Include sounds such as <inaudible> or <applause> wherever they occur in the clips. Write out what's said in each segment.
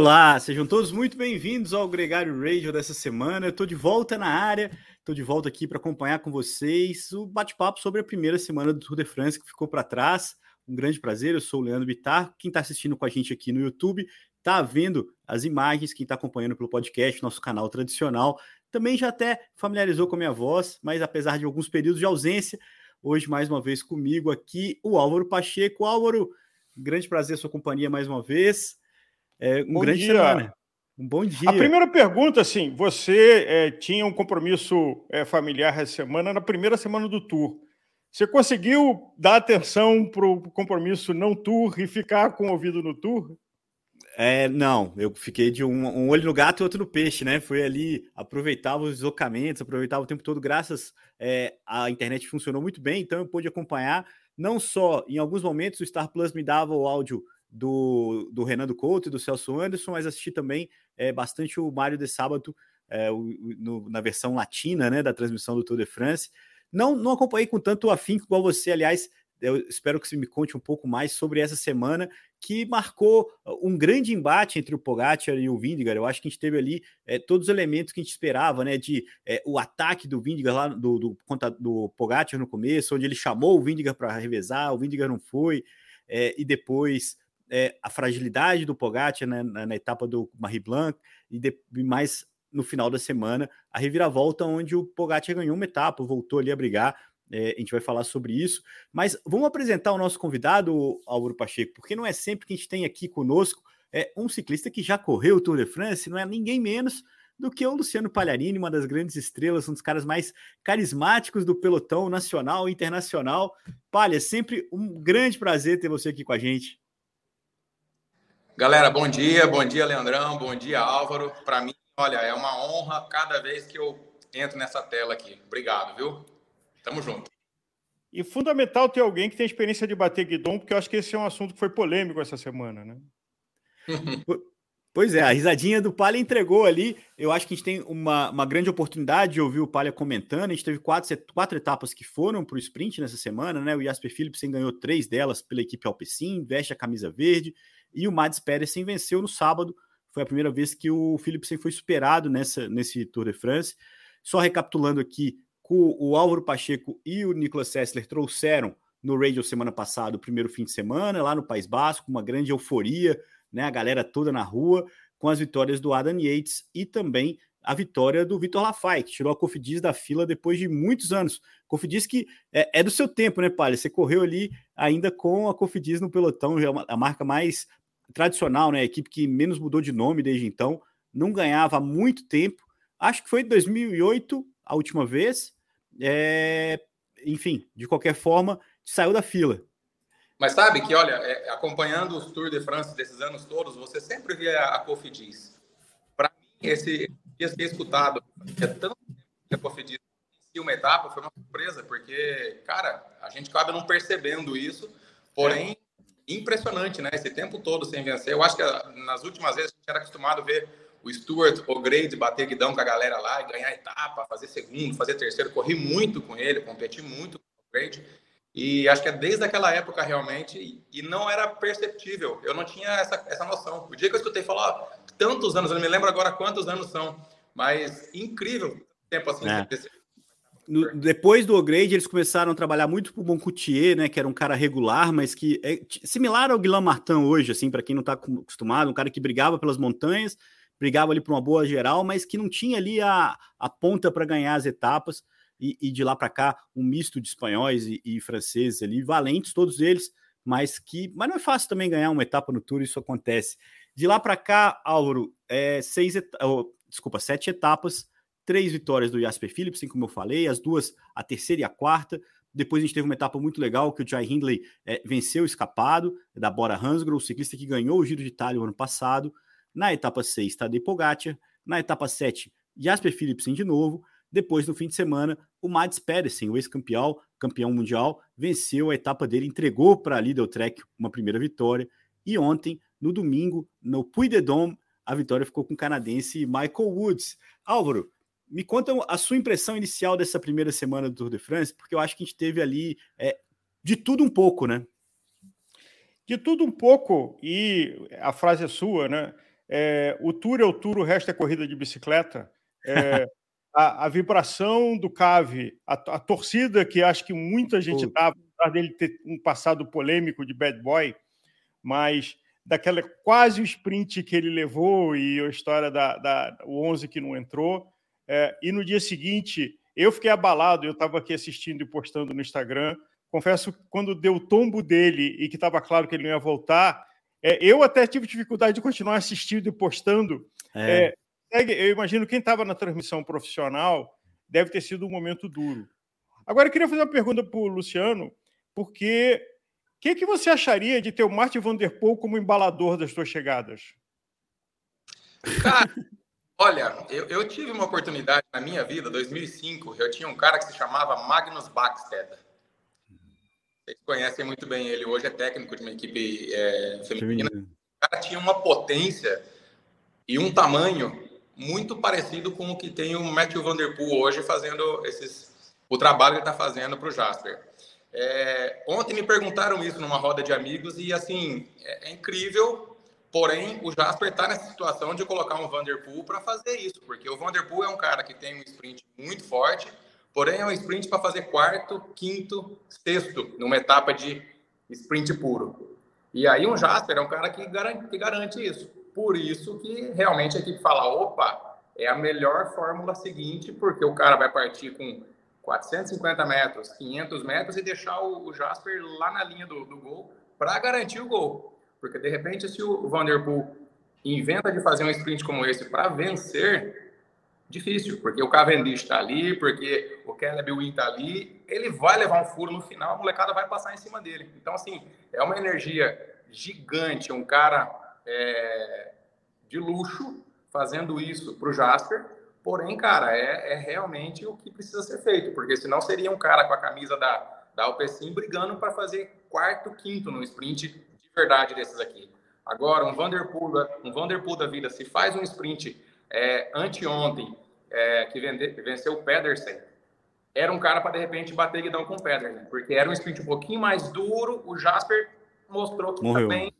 Olá, sejam todos muito bem-vindos ao Gregário Radio dessa semana. Eu estou de volta na área, estou de volta aqui para acompanhar com vocês o bate-papo sobre a primeira semana do Tour de France que ficou para trás. Um grande prazer, eu sou o Leandro Bittar. Quem está assistindo com a gente aqui no YouTube está vendo as imagens, quem está acompanhando pelo podcast, nosso canal tradicional, também já até familiarizou com a minha voz, mas apesar de alguns períodos de ausência, hoje mais uma vez comigo aqui o Álvaro Pacheco. Álvaro, grande prazer sua companhia mais uma vez. É, um bom grande dia. semana. Um bom dia. A primeira pergunta, assim, você é, tinha um compromisso é, familiar essa semana, na primeira semana do tour. Você conseguiu dar atenção para o compromisso não tour e ficar com o ouvido no tour? É, não, eu fiquei de um, um, olho no gato e outro no peixe, né? Foi ali, aproveitava os deslocamentos, aproveitava o tempo todo, graças é, à internet funcionou muito bem, então eu pude acompanhar, não só em alguns momentos o Star Plus me dava o áudio do, do Renan do Couto e do Celso Anderson, mas assisti também é, bastante o Mário de Sábado é, o, no, na versão latina né, da transmissão do Tour de France. Não, não acompanhei com tanto afinco igual você, aliás. Eu espero que você me conte um pouco mais sobre essa semana que marcou um grande embate entre o Pogacar e o Vindigar. Eu acho que a gente teve ali é, todos os elementos que a gente esperava, né? De é, o ataque do Vindigar lá do, do, do Pogacar no começo, onde ele chamou o Vindigar para revezar, o Vindigar não foi, é, e depois é, a fragilidade do Pogacar né, na, na, etapa do Marie Blanc e, de, e, mais no final da semana a reviravolta onde o Pogacar ganhou uma etapa, voltou ali a brigar. É, a gente vai falar sobre isso, mas vamos apresentar o nosso convidado, Álvaro Pacheco, porque não é sempre que a gente tem aqui conosco é, um ciclista que já correu o Tour de France, não é ninguém menos do que o Luciano Palharini, uma das grandes estrelas, um dos caras mais carismáticos do pelotão nacional e internacional. Palha, é sempre um grande prazer ter você aqui com a gente. Galera, bom dia, bom dia, Leandrão, bom dia, Álvaro. Para mim, olha, é uma honra cada vez que eu entro nessa tela aqui. Obrigado, viu? Tamo junto. E fundamental ter alguém que tem experiência de bater guidon, porque eu acho que esse é um assunto que foi polêmico essa semana, né? <laughs> Pois é, a risadinha do Palha entregou ali. Eu acho que a gente tem uma, uma grande oportunidade de ouvir o Palha comentando. A gente teve quatro, quatro etapas que foram para o sprint nessa semana, né? O Jasper Philipsen ganhou três delas pela equipe Alpecin, veste a camisa verde. E o Mads Pedersen venceu no sábado. Foi a primeira vez que o Philipsen foi superado nessa, nesse Tour de France. Só recapitulando aqui, o Álvaro Pacheco e o Nicolas Sessler trouxeram no Radio semana passada o primeiro fim de semana, lá no País Basco, uma grande euforia, né? A galera toda na rua, com as vitórias do Adam Yates e também a vitória do Vitor Lafay, que tirou a Cofidis da fila depois de muitos anos. Cofidis que é, é do seu tempo, né, Palha? Você correu ali ainda com a Cofidis no pelotão, é a marca mais tradicional, né? A equipe que menos mudou de nome desde então, não ganhava há muito tempo. Acho que foi em 2008 a última vez. É... Enfim, de qualquer forma, saiu da fila. Mas sabe que, olha, é, acompanhando os Tour de France desses anos todos, você sempre via a Cofidis. Para mim, esse ter escutado é que a Cofidis em uma etapa foi uma surpresa, porque, cara, a gente acaba não percebendo isso, porém, impressionante, né? Esse tempo todo sem vencer. Eu acho que ah, nas últimas vezes a gente era acostumado a ver o Stuart O'Grady bater guidão com a galera lá e ganhar etapa, fazer segundo, fazer terceiro. Corri muito com ele, competi muito com o O'Grady. E acho que é desde aquela época realmente, e não era perceptível. Eu não tinha essa, essa noção. O dia que eu escutei falar, oh, tantos anos, eu não me lembro agora quantos anos são, mas incrível tempo assim. É. No, depois do upgrade, eles começaram a trabalhar muito pro Boncoutier, né, que era um cara regular, mas que é similar ao Guilherme Martin hoje, assim, para quem não está acostumado, um cara que brigava pelas montanhas, brigava ali por uma boa geral, mas que não tinha ali a, a ponta para ganhar as etapas e, e de lá para cá um misto de espanhóis e, e, franceses ali, valentes todos eles, mas que mas não é fácil também ganhar uma etapa no Tour, isso acontece. De lá para cá, Álvaro, é, seis et... oh, desculpa, sete etapas, três vitórias do Jasper Philipsen, como eu falei, as duas, a terceira e a quarta. Depois a gente teve uma etapa muito legal que o Jai Hindley é, venceu escapado da Bora Hansgrohe, o ciclista que ganhou o Giro de Itália no ano passado. Na etapa 6, Tadej Pogacar. Na etapa 7, Jasper Philipsen de novo. Depois, no fim de semana, o Mads Pedersen, o ex-campeão campeão mundial, venceu a etapa dele, entregou para a Lidl Trek uma primeira vitória. E ontem, no domingo, no Puy de Dôme, a vitória ficou com o canadense Michael Woods. Álvaro, me conta a sua impressão inicial dessa primeira semana do Tour de France, porque eu acho que a gente teve ali é, de tudo um pouco, né? De tudo um pouco, e a frase é sua, né? É, o tour é o tour, o resto é corrida de bicicleta. É, <laughs> a, a, vibração do Cave, a, a, torcida que acho que muita gente estava, apesar dele ter um passado polêmico de bad boy, mas daquela quase o sprint que ele levou e a história da, da o 11 que não entrou. É, e no dia seguinte, eu fiquei abalado, eu estava aqui assistindo e postando no Instagram. Confesso que quando deu o tombo dele e que estava claro que ele não ia voltar, é, eu até tive dificuldade de continuar assistindo e postando. É. É, eu imagino quem estava na transmissão profissional deve ter sido um momento duro. Agora, eu queria fazer uma pergunta para o Luciano, porque o que, que você acharia de ter o Martin Van Der Poel como embalador das suas chegadas? Cara, olha, eu, eu, tive uma oportunidade na minha vida, 2005, eu tinha um cara que se chamava Magnus Backstead. Vocês conhecem muito bem ele, hoje é técnico de uma equipe é, feminina. O cara tinha uma potência e um tamanho muito parecido com o que tem o Matthew Van Der Poel hoje fazendo esses, o trabalho que ele está fazendo para o Jasper. É, ontem me perguntaram isso numa roda de amigos e assim é, é incrível. Porém, o Jasper está nessa situação de colocar um Vanderpool para fazer isso, porque o Vanderpool é um cara que tem um sprint muito forte, porém é um sprint para fazer quarto, quinto, sexto numa etapa de sprint puro. E aí um Jasper é um cara que garante, que garante isso. Por isso que realmente a equipe fala, opa, é a melhor fórmula seguinte, porque o cara vai partir com 450 metros, 500 metros e deixar o, Jasper lá na linha do, do gol para garantir o gol. Porque, de repente, se o Vanderpool inventa de fazer um sprint como esse para vencer, difícil, porque o Cavendish está ali, porque o Caleb Wynn está ali, ele vai levar um furo no final, a molecada vai passar em cima dele. Então, assim, é uma energia gigante, um cara é, de luxo fazendo isso para o Jasper, Porém, cara, é, é, realmente o que precisa ser feito, porque senão seria um cara com a camisa da, da Alpecin brigando para fazer quarto, quinto no sprint verdade desses aqui. Agora, um Vanderpool, um Vanderpool da vida, se faz um sprint é, anteontem, é, que vende, venceu o Pedersen, era um cara para de repente bater guidão com o Pedersen, porque era um sprint um pouquinho mais duro, o Jasper mostrou que Morreu. também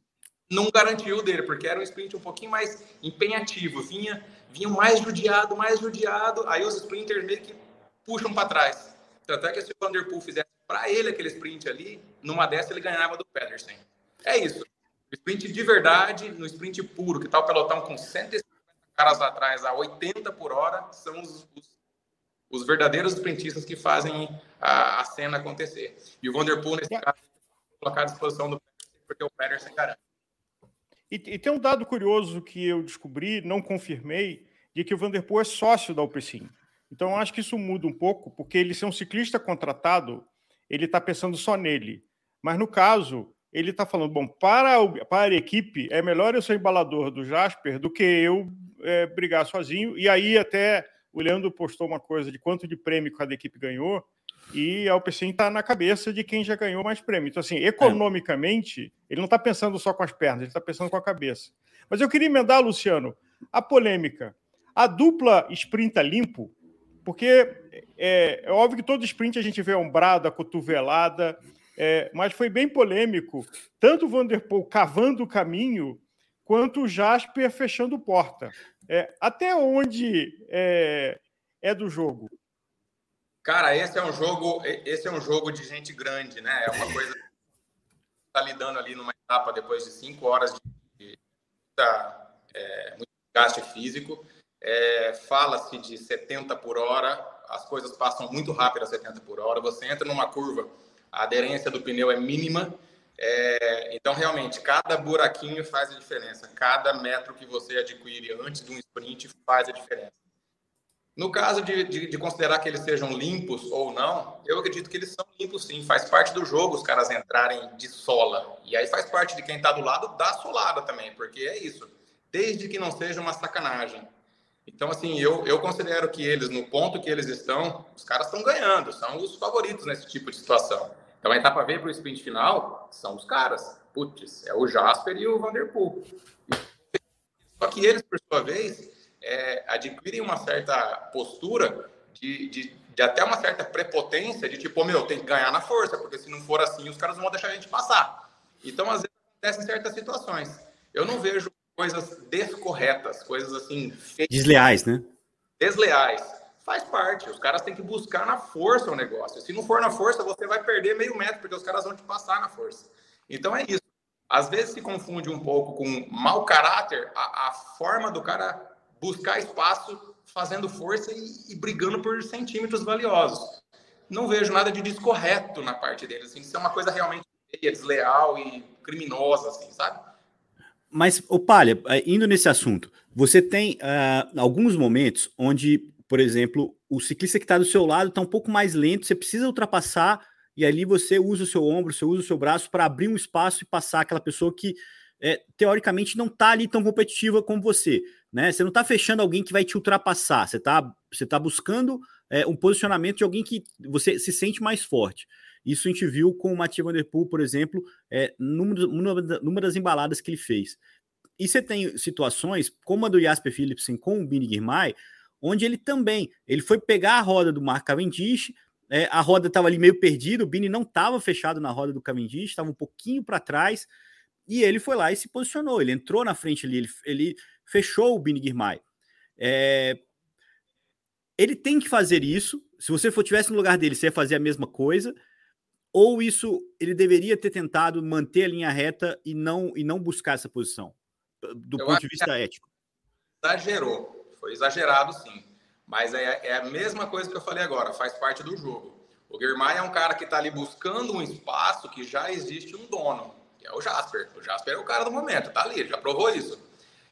não garantiu dele, porque era um sprint um pouquinho mais empenhativo, vinha, vinha mais judiado, mais judiado, aí os sprinters meio que puxam para trás. Tanto é que se o Vanderpool fizesse para ele aquele sprint ali, numa dessa ele ganhava do Pedersen. É isso. O sprint de verdade, no sprint puro, que tá o pelotão com 150 caras atrás a 80 por hora, são os, os, os verdadeiros sprintistas que fazem a, a, cena acontecer. E o Vanderpool, nesse caso, colocar à disposição do Pedersen, porque o Pedersen garante. E, e, tem um dado curioso que eu descobri, não confirmei, de que o Vanderpool é sócio da Alpecin. Então, eu acho que isso muda um pouco, porque ele ser um ciclista contratado, ele está pensando só nele. Mas, no caso, ele está falando, bom, para, o, para a equipe, é melhor eu ser embalador do Jasper do que eu é, brigar sozinho. E aí, até o Leandro postou uma coisa de quanto de prêmio cada equipe ganhou, e a Alpecin está na cabeça de quem já ganhou mais prêmio. Então, assim, economicamente, ele não está pensando só com as pernas, ele está pensando com a cabeça. Mas eu queria emendar, Luciano, a polêmica. A dupla sprinta limpo, porque é, é óbvio que todo sprint a gente vê ombrada, cotovelada, é, mas foi bem polêmico, tanto o Vanderpool cavando o caminho, quanto o Jasper fechando porta. É, até onde é, é do jogo? Cara, esse é um jogo, esse é um jogo de gente grande, né? É uma coisa está lidando ali numa etapa depois de cinco horas de, é, muito gasto físico. É, Fala-se de 70 por hora, as coisas passam muito rápido a 70 por hora. Você entra numa curva, a aderência do pneu é mínima. É, então, realmente, cada buraquinho faz a diferença. Cada metro que você adquire antes de um sprint faz a diferença. No caso de, de, de, considerar que eles sejam limpos ou não, eu acredito que eles são limpos sim. Faz parte do jogo os caras entrarem de sola. E aí faz parte de quem está do lado da solada também, porque é isso. Desde que não seja uma sacanagem. Então, assim, eu, eu considero que eles, no ponto que eles estão, os caras estão ganhando, são os favoritos nesse tipo de situação. Então, a etapa veio para o sprint final, são os caras. Putz, é o Jasper e o Vanderpool. Só que eles, por sua vez, é, adquirem uma certa postura de, de, de, até uma certa prepotência de tipo, meu, tem que ganhar na força, porque se não for assim, os caras vão deixar a gente passar. Então, às vezes, acontecem certas situações. Eu não vejo coisas descorretas, coisas assim. Feitas, Desleais, né? Desleais. Faz parte. Os caras têm que buscar na força o negócio. Se não for na força, você vai perder meio metro, porque os caras vão te passar na força. Então é isso. Às vezes se confunde um pouco com mau caráter a, a forma do cara buscar espaço fazendo força e, e, brigando por centímetros valiosos. Não vejo nada de descorreto na parte deles. Assim, isso é uma coisa realmente desleal e criminosa, assim, sabe? Mas, o Palha, é, indo nesse assunto, você tem uh, alguns momentos onde, por exemplo, o ciclista que está do seu lado está um pouco mais lento, você precisa ultrapassar, e ali você usa o seu ombro, você usa o seu braço para abrir um espaço e passar aquela pessoa que, é, teoricamente, não está ali tão competitiva como você. Né? Você não está fechando alguém que vai te ultrapassar, você está você tá buscando é, um posicionamento de alguém que você se sente mais forte. Isso a gente viu com o Mathieu Van Der Poel, por exemplo, é, numa, numa das embaladas que ele fez. E você tem situações, como a do Jasper Philipsen com o Bini Girmay, onde ele também ele foi pegar a roda do Mark Cavendish, é, a roda estava ali meio perdida, o Bini não estava fechado na roda do Cavendish, estava um pouquinho para trás, e ele foi lá e se posicionou, ele entrou na frente ali, ele, ele fechou o Bini Girmay. É, ele tem que fazer isso, se você for tivesse no lugar dele, você ia fazer a mesma coisa, ou isso ele deveria ter tentado manter a linha reta e não e não buscar essa posição do Eu ponto de vista ético? Exagerou, foi exagerado sim, mas é, é, a mesma coisa que eu falei agora, faz parte do jogo. O Guermay é um cara que está ali buscando um espaço que já existe um dono, que é o Jasper. O Jasper é o cara do momento, tá ali, já provou isso.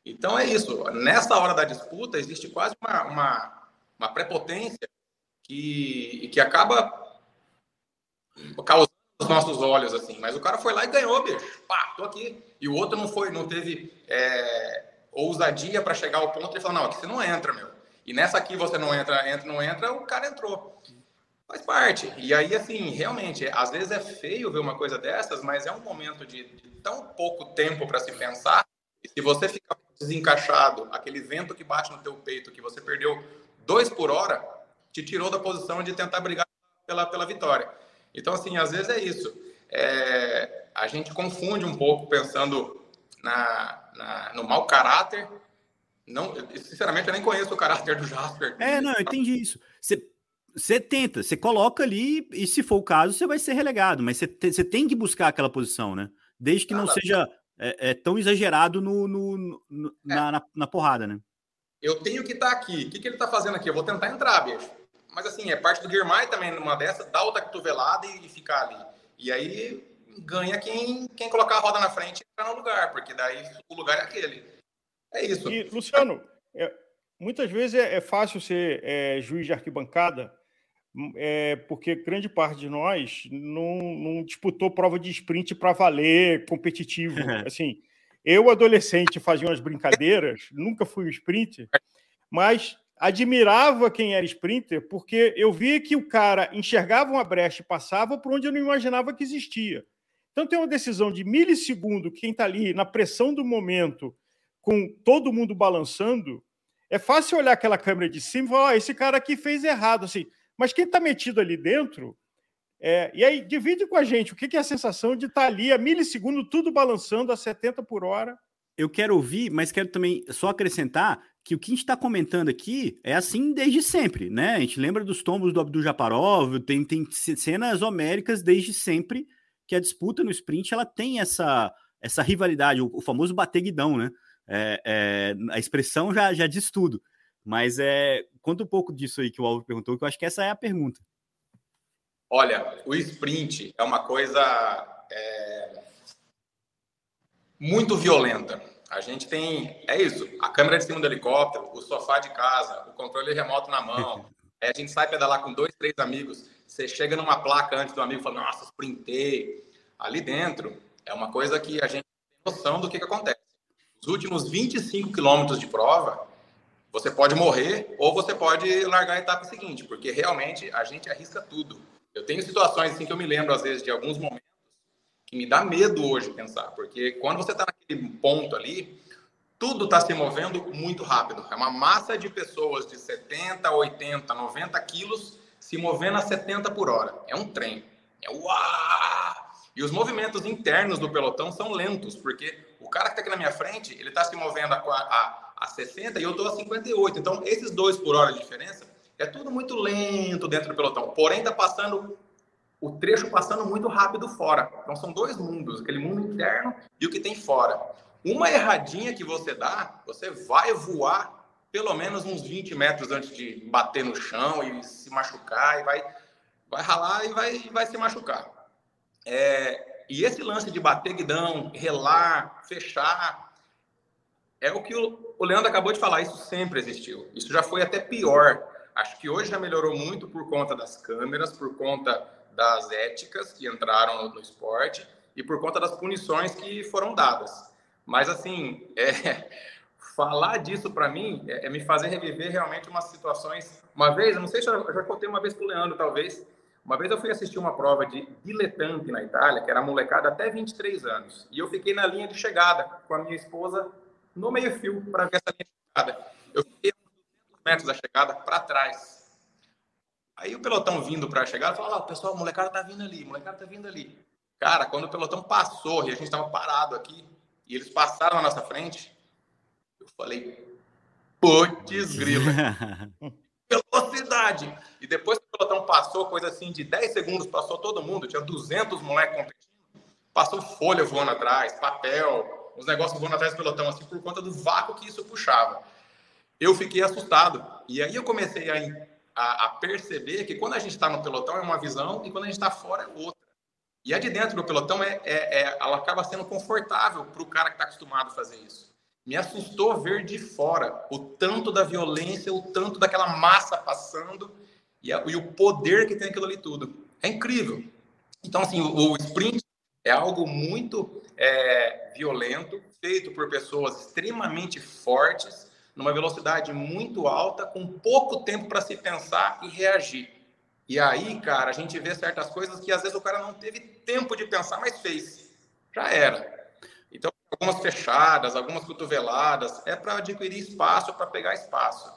Então é isso. Nessa hora da disputa existe quase uma, uma, uma prepotência que, que acaba causando os nossos olhos, assim. Mas o cara foi lá e ganhou, bicho. Pá, tô aqui. E o outro não foi, não teve é, ousadia para chegar ao ponto de falar, não, aqui você não entra, meu. E nessa aqui você não entra, entra, não entra, o cara entrou. Faz parte. E aí, assim, realmente, às vezes é feio ver uma coisa dessas, mas é um momento de, de tão pouco tempo para se pensar. E se você fica desencaixado, aquele vento que bate no teu peito, que você perdeu dois por hora, te tirou da posição de tentar brigar pela, pela vitória. Então, assim, às vezes é isso. É, a gente confunde um pouco pensando na, na, no mau caráter. Não, sinceramente, eu nem conheço o caráter do Jasper. É, não, eu entendi isso. Você, você tenta, você coloca ali e, se for o caso, você vai ser relegado. Mas você, te, você tem que buscar aquela posição, né? Desde que não seja é, é, tão exagerado no, no, no é. na, na, na, porrada, né? Eu tenho que estar tá aqui. O que, que ele está fazendo aqui? Eu vou tentar entrar, bicho. Mas assim, é parte do Guirmay também, numa dessa, dá outra cotovelada e ficar ali. E aí ganha quem, quem colocar a roda na frente e entrar no lugar, porque daí o lugar é aquele. É isso. E, Luciano, é, muitas vezes é, é fácil ser é, juiz de arquibancada, é, porque grande parte de nós não, não disputou prova de sprint para valer competitivo. <laughs> assim, eu, adolescente, fazia umas brincadeiras, <laughs> nunca fui um sprint, mas admirava quem era sprinter, porque eu via que o cara enxergava uma brecha e passava por onde eu não imaginava que existia. Então tem uma decisão de milissegundo, quem está ali na pressão do momento, com todo mundo balançando, é fácil olhar aquela câmera de cima e falar: oh, esse cara aqui fez errado, assim. Mas quem está metido ali dentro, é... e aí divide com a gente o que é a sensação de estar tá ali a milissegundo, tudo balançando a 70 por hora. Eu quero ouvir, mas quero também só acrescentar que o que a gente está comentando aqui é assim desde sempre, né? A gente lembra dos tombos do Abdul Japarov, tem, tem cenas homéricas desde sempre que a disputa no sprint ela tem essa, essa rivalidade, o, o famoso bater guidão, né? É, é, a expressão já, já diz tudo. Mas é, conta um pouco disso aí que o Alvo perguntou, que eu acho que essa é a pergunta. Olha, o sprint é uma coisa é, muito violenta a gente tem, é isso, a câmera de cima do helicóptero, o sofá de casa, o controle remoto na mão. Aí <laughs> a gente sai pedalar com dois, três amigos. Você chega numa placa antes do amigo e fala, nossa, sprintei. Ali dentro é uma coisa que a gente tem noção do que, que acontece. Os últimos 25 quilômetros de prova, você pode morrer ou você pode largar a etapa seguinte, porque realmente a gente arrisca tudo. Eu tenho situações assim que eu me lembro, às vezes, de alguns momentos que me dá medo hoje pensar, porque quando você está naquele ponto ali, tudo está se movendo muito rápido. É uma massa de pessoas de 70, 80, 90 quilos se movendo a 70 por hora. É um trem. É uau! E os movimentos internos do pelotão são lentos, porque O cara que está aqui na minha frente, ele está se movendo a, a, a 60 e eu estou a 58. Então, esses dois por hora de diferença, é tudo muito lento dentro do pelotão. Porém, está passando o trecho passando muito rápido fora. Então, são dois mundos, aquele mundo interno e o que tem fora. Uma erradinha que você dá, você vai voar pelo menos uns 20 metros antes de bater no chão e se machucar, e vai, vai ralar e vai, vai se machucar. É, e esse lance de bater guidão, relar, fechar, é o que o, o Leandro acabou de falar, isso sempre existiu. Isso já foi até pior. Acho que hoje já melhorou muito por conta das câmeras, por conta das éticas que entraram no, no esporte e por conta das punições que foram dadas. Mas, assim, é, falar disso para mim é, é, me fazer reviver realmente umas situações. Uma vez, não sei se eu já contei uma vez para o Leandro, talvez. Uma vez eu fui assistir uma prova de diletante na Itália, que era molecada até 23 anos. E eu fiquei na linha de chegada com a minha esposa no meio-fio para ver essa linha de chegada. Eu fiquei 200 metros da chegada para trás. Aí o pelotão vindo para a chegada falou: ah, pessoal, o molecada tá vindo ali, o molecada tá vindo ali. Cara, quando o pelotão passou e a gente estava parado aqui, e eles passaram na nossa frente, eu falei, putz grila. <laughs> Velocidade. E depois que o pelotão passou, coisa assim de 10 segundos, passou todo mundo, tinha 200 moleques competindo. Passou folha voando atrás, papel, os negócios voando atrás do pelotão, assim, por conta do vácuo que isso puxava. Eu fiquei assustado. E aí eu comecei a, a, a perceber que quando a gente está no pelotão é uma visão e quando a gente está fora é outra. E a de dentro do pelotão, é, é, é ela acaba sendo confortável para o cara que está acostumado a fazer isso. Me assustou ver de fora o tanto da violência, o tanto daquela massa passando e, a, e o poder que tem aquilo ali tudo. É incrível. Então, assim, o, o sprint é algo muito é, violento, feito por pessoas extremamente fortes, numa velocidade muito alta, com pouco tempo para se pensar e reagir. E aí, cara, a gente vê certas coisas que às vezes o cara não teve tempo de pensar, mas fez. Já era. Algumas fechadas, algumas cotoveladas, é para adquirir espaço, para pegar espaço.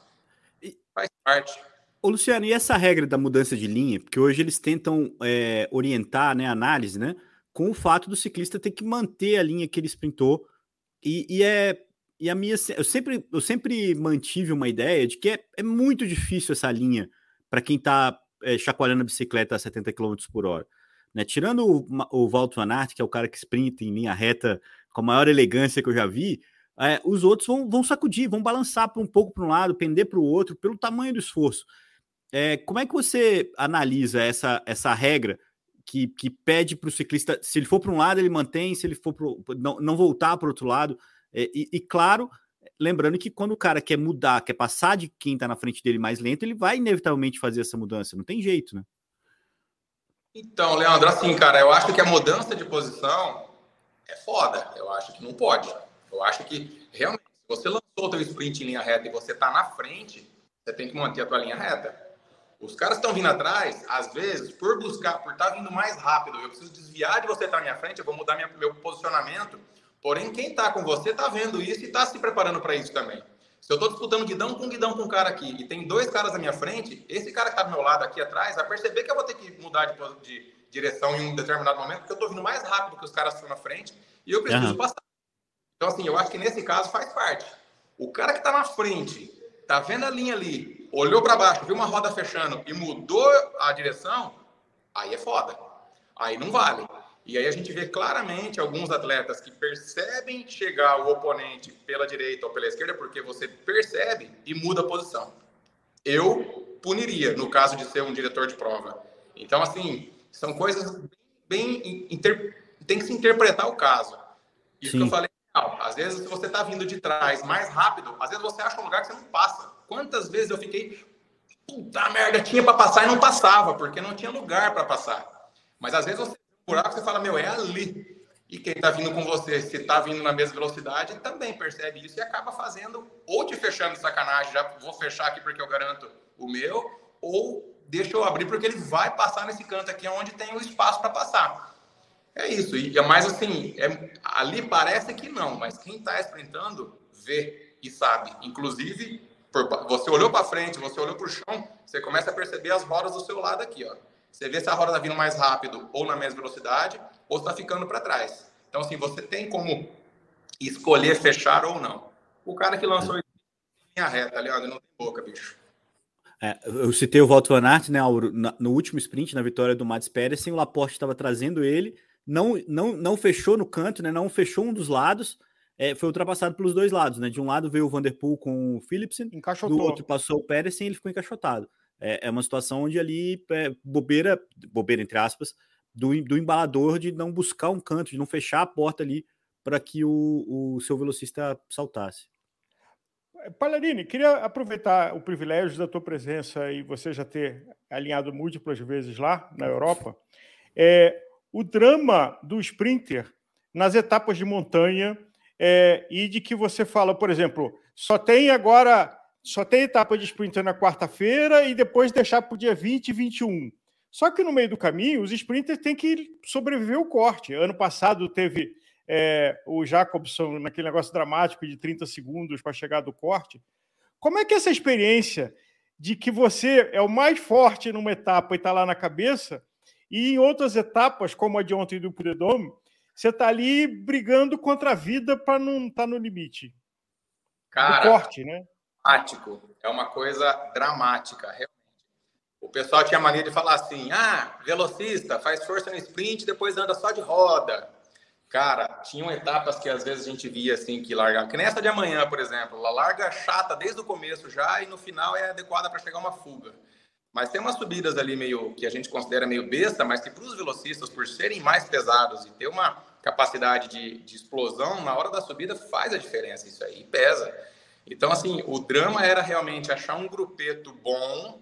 E faz parte. Ô, Luciano, e essa regra da mudança de linha? Porque hoje eles tentam é, orientar né, a análise, né? Com o fato do ciclista ter que manter a linha que ele sprintou. E, e é. E a minha. Eu sempre, eu sempre mantive uma ideia de que é, é muito difícil essa linha para quem está é, chacoalhando a bicicleta a 70 km por hora. Né? Tirando o, o Walt Van Aert, que é o cara que sprinta em linha reta com a maior elegância que eu já vi, é, os outros vão, vão sacudir, vão balançar para um pouco para um lado, pender para o outro, pelo tamanho do esforço. É, como é que você analisa essa, essa regra que, que pede para o ciclista, se ele for para um lado, ele mantém, se ele for pro, não, não voltar para o outro lado? É, e, e, claro, lembrando que quando o cara quer mudar, quer passar de quem está na frente dele mais lento, ele vai inevitavelmente fazer essa mudança, não tem jeito, né? Então, Leandro, assim, cara, eu acho que a mudança de posição é foda. Eu acho que não pode. Eu acho que realmente, se você lançou o teu sprint em linha reta e você está na frente, você tem que manter a tua linha reta. Os caras estão vindo atrás, às vezes, por buscar, por estar tá vindo mais rápido, eu preciso desviar de você estar tá na minha frente, eu vou mudar minha, meu posicionamento Porém, quem está com você está vendo isso e está se preparando para isso também. Se eu estou disputando guidão com guidão com um cara aqui e tem dois caras na minha frente, esse cara que está do meu lado aqui atrás vai perceber que eu vou ter que mudar de, de direção em um determinado momento, porque eu estou vindo mais rápido que os caras estão na frente e eu preciso uhum. passar. Então, assim, eu acho que nesse caso faz parte. O cara que está na frente, está vendo a linha ali, olhou para baixo, viu uma roda fechando e mudou a direção, aí é foda. Aí não vale. E aí a gente vê claramente alguns atletas que percebem chegar o oponente pela direita ou pela esquerda, porque você percebe e muda a posição. Eu puniria, no caso de ser um diretor de prova. Então, assim, são coisas bem. Inter... Tem que se interpretar o caso. Isso Sim. que eu falei. Às vezes, se você está vindo de trás mais rápido, às vezes você acha um lugar que você não passa. Quantas vezes eu fiquei. Puta merda, tinha para passar e não passava, porque não tinha lugar para passar. Mas às vezes você buraco, você fala, meu, é ali. E quem está vindo com você, se está vindo na mesma velocidade, também percebe isso e acaba fazendo, ou te fechando de sacanagem, já vou fechar aqui porque eu garanto o meu, ou deixa eu abrir porque ele vai passar nesse canto aqui onde tem o espaço para passar. É isso. E é mais assim, é, ali parece que não, mas quem está sprintando vê e sabe. Inclusive, por, você olhou para frente, você olhou para o chão, você começa a perceber as rodas do seu lado aqui, ó. Você vê se a roda está vindo mais rápido ou na mesma velocidade, ou está ficando para trás. Então, assim, você tem como escolher fechar ou não. O cara que lançou em linha reta, Leandro, não tem boca, bicho. É, eu citei o Walter Van Aert, né, no último sprint, na vitória do Mats Pérez, o Laporte estava trazendo ele, não, não, não fechou no canto, né, não fechou um dos lados, é, foi ultrapassado pelos dois lados, né, de um lado veio o Vanderpool com o Philipsen, Encaixotou. do outro passou o Pérez e ele ficou encaixotado. É, é uma situação onde ali, é, bobeira, bobeira entre aspas, do, do embalador de não buscar um canto, de não fechar a porta ali para que o, o seu velocista saltasse. Palharini, queria aproveitar o privilégio da tua presença e você já ter alinhado múltiplas vezes lá na Europa. É, o drama do sprinter nas etapas de montanha é, e de que você fala, por exemplo, só tem agora só tem etapa de sprinter na quarta-feira e depois deixar para o dia 20 e 21. Só que no meio do caminho, os sprinters têm que sobreviver o corte. Ano passado teve é, o Jacobson naquele negócio dramático de 30 segundos para chegar do corte. Como é que é essa experiência de que você é o mais forte numa etapa e está lá na cabeça, e em outras etapas, como a de ontem do Prudhomme, você está ali brigando contra a vida para não estar tá no limite? Cara, do corte, né? Dramático. É uma coisa dramática, realmente. O pessoal tinha mania de falar assim: ah, velocista, faz força no sprint, depois anda só de roda. Cara, tinham etapas que às vezes a gente via assim que larga, que nessa de amanhã, por exemplo, ela larga chata desde o começo já e no final é adequada para chegar uma fuga. Mas tem umas subidas ali meio que a gente considera meio besta, mas que para os velocistas, por serem mais pesados e ter uma capacidade de, de explosão na hora da subida, faz a diferença. Isso aí pesa. Então, assim, o drama era realmente achar um grupeto bom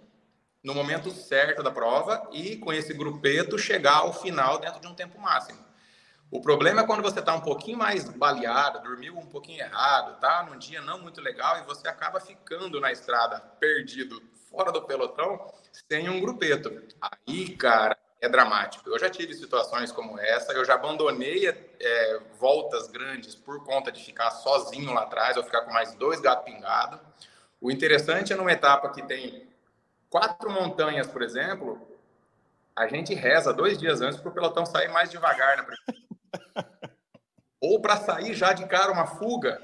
no momento certo da prova e com esse grupeto chegar ao final dentro de um tempo máximo. O problema é quando você está um pouquinho mais baleado, dormiu um pouquinho errado, tá num dia não muito legal e você acaba ficando na estrada perdido, fora do pelotão, sem um grupeto. Aí, cara, é dramático. Eu já tive situações como essa, eu já abandonei é, voltas grandes por conta de ficar sozinho lá atrás, ou ficar com mais dois gatos pingados. O interessante é numa etapa que tem quatro montanhas, por exemplo, a gente reza dois dias antes para o pelotão sair mais devagar na primeira ou para sair já de cara uma fuga,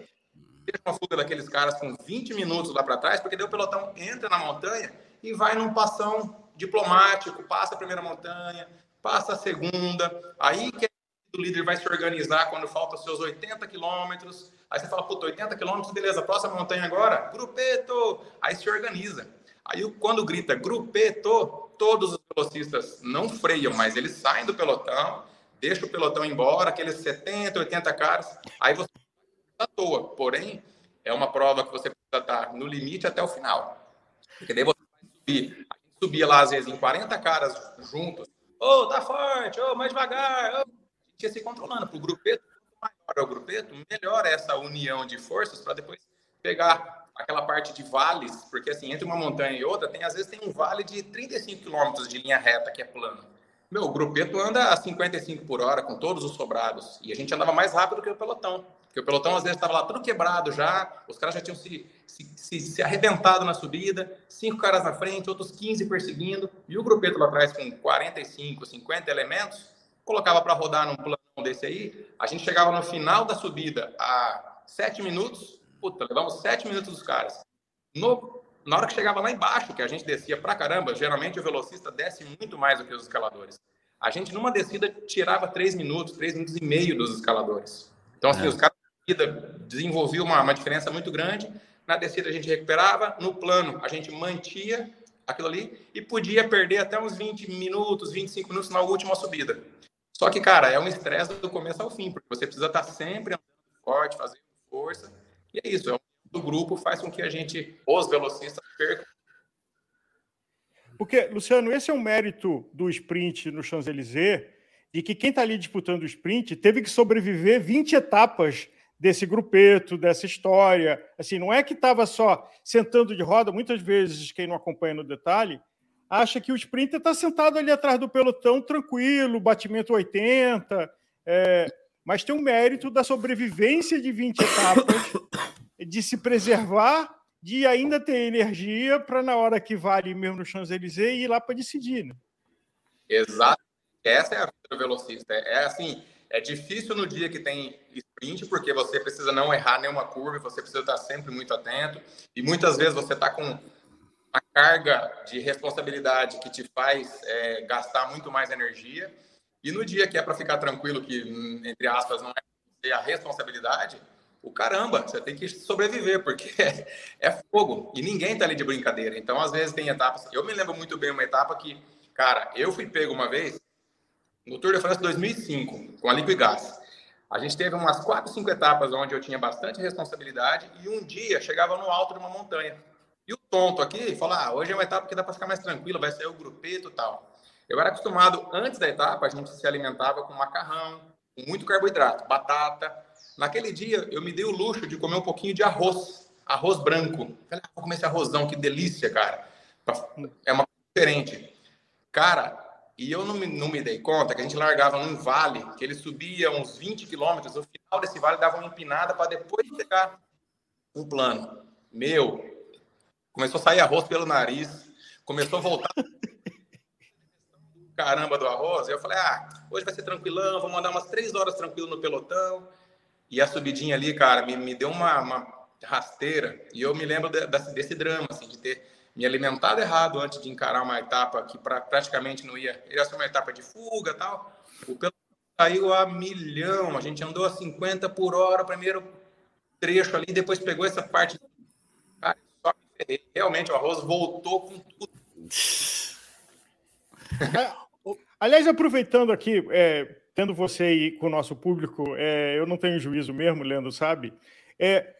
uma fuga daqueles caras com 20 minutos lá para trás, porque daí o pelotão entra na montanha e vai num passão diplomático, passa a primeira montanha, passa a segunda, aí que o líder vai se organizar quando faltam seus 80 quilômetros, aí você fala, puta, 80 quilômetros, beleza, próxima montanha agora, grupeto, aí se organiza. Aí quando grita grupeto, todos os velocistas não freiam, mas eles saem do pelotão, deixa o pelotão embora, aqueles 70, 80 caras, aí você à toa. Porém, é uma prova que você precisa estar no limite até o final. Porque daí você vai subir. A gente subia lá, às vezes, em 40 caras juntos. Ô, oh, tá forte, ô, oh, mais devagar. Oh. A gente ia se controlando. Para o grupeto, maior é o grupeto, melhor é essa união de forças para depois pegar aquela parte de vales, porque assim, entre uma montanha e outra, tem às vezes tem um vale de 35 quilômetros de linha reta que é plano. Meu, o grupeto anda a 55 por hora com todos os sobrados. E a gente andava mais rápido que o pelotão. Porque o pelotão às vezes estava lá tudo quebrado já, os caras já tinham se, se, se, se, arrebentado na subida, cinco caras na frente, outros 15 perseguindo, e o grupeto lá atrás com 45, 50 elementos, colocava para rodar num plano desse aí, a gente chegava no final da subida a 7 minutos, puta, levamos 7 minutos dos caras. No na hora que chegava lá embaixo, que a gente descia pra caramba, geralmente o velocista desce muito mais do que os escaladores. A gente, numa descida, tirava três minutos, três minutos e meio dos escaladores. Então, assim, é. os caras desenvolviam uma, uma diferença muito grande. Na descida a gente recuperava, no plano a gente mantia aquilo ali e podia perder até uns 20 minutos, 25 minutos na última subida. Só que, cara, é um estresse do começo ao fim, porque você precisa estar sempre andando forte, fazendo força. E é isso, é um do grupo faz com que a gente, os velocistas, percam. Porque, Luciano, esse é um mérito do sprint no Champs-Élysées, de que quem está ali disputando o sprint teve que sobreviver 20 etapas desse grupeto, dessa história. Assim, não é que estava só sentando de roda, muitas vezes, quem não acompanha no detalhe, acha que o sprinter está sentado ali atrás do pelotão, tranquilo, batimento 80, é, mas tem um mérito da sobrevivência de 20 etapas de se preservar, de ainda ter energia para na hora que vale mesmo no Champs-Élysées ir lá para decidir. Né? Exato. Essa é a vida velocista. É, é assim, é difícil no dia que tem sprint, porque você precisa não errar nenhuma curva, você precisa estar sempre muito atento. E muitas vezes você está com uma carga de responsabilidade que te faz é, gastar muito mais energia. E no dia que é para ficar tranquilo, que, entre aspas, não é a responsabilidade, o caramba, você tem que sobreviver, porque é, <laughs> é fogo. E ninguém está ali de brincadeira. Então, às vezes, tem etapas. Eu me lembro muito bem uma etapa que, cara, eu fui pego uma vez no Tour de France 2005, com a Liquigás. A gente teve umas quatro, cinco etapas onde eu tinha bastante responsabilidade e um dia chegava no alto de uma montanha. E o tonto aqui falou: ah, hoje é uma etapa que dá para ficar mais tranquilo, vai sair o grupeto e tal. Eu era acostumado, antes da etapa, a gente se alimentava com macarrão, com muito carboidrato, batata. Naquele dia, eu me dei o luxo de comer um pouquinho de arroz, arroz branco. Falei, ah, vou comer esse arrozão, que delícia, cara. É uma coisa diferente. Cara, e eu não me, não me dei conta que a gente largava num vale, que ele subia uns 20 quilômetros, no final desse vale dava uma empinada para depois pegar um plano. Meu, começou a sair arroz pelo nariz, começou a voltar <laughs> caramba do arroz. E eu falei, ah, hoje vai ser tranquilão, vou mandar umas três horas tranquilo no pelotão. E a subidinha ali, cara, me, me deu uma, uma rasteira. E eu me lembro de, desse drama, assim, de ter me alimentado errado antes de encarar uma etapa que pra, praticamente não ia. Ia ser uma etapa de fuga tal. O pelotão saiu a milhão, a gente andou a 50 por hora, primeiro trecho ali, depois pegou essa parte. Cara, só. Realmente o arroz voltou com tudo. <laughs> Aliás, aproveitando aqui, é, tendo você aí com o nosso público, é, eu não tenho juízo mesmo, Leandro sabe. É,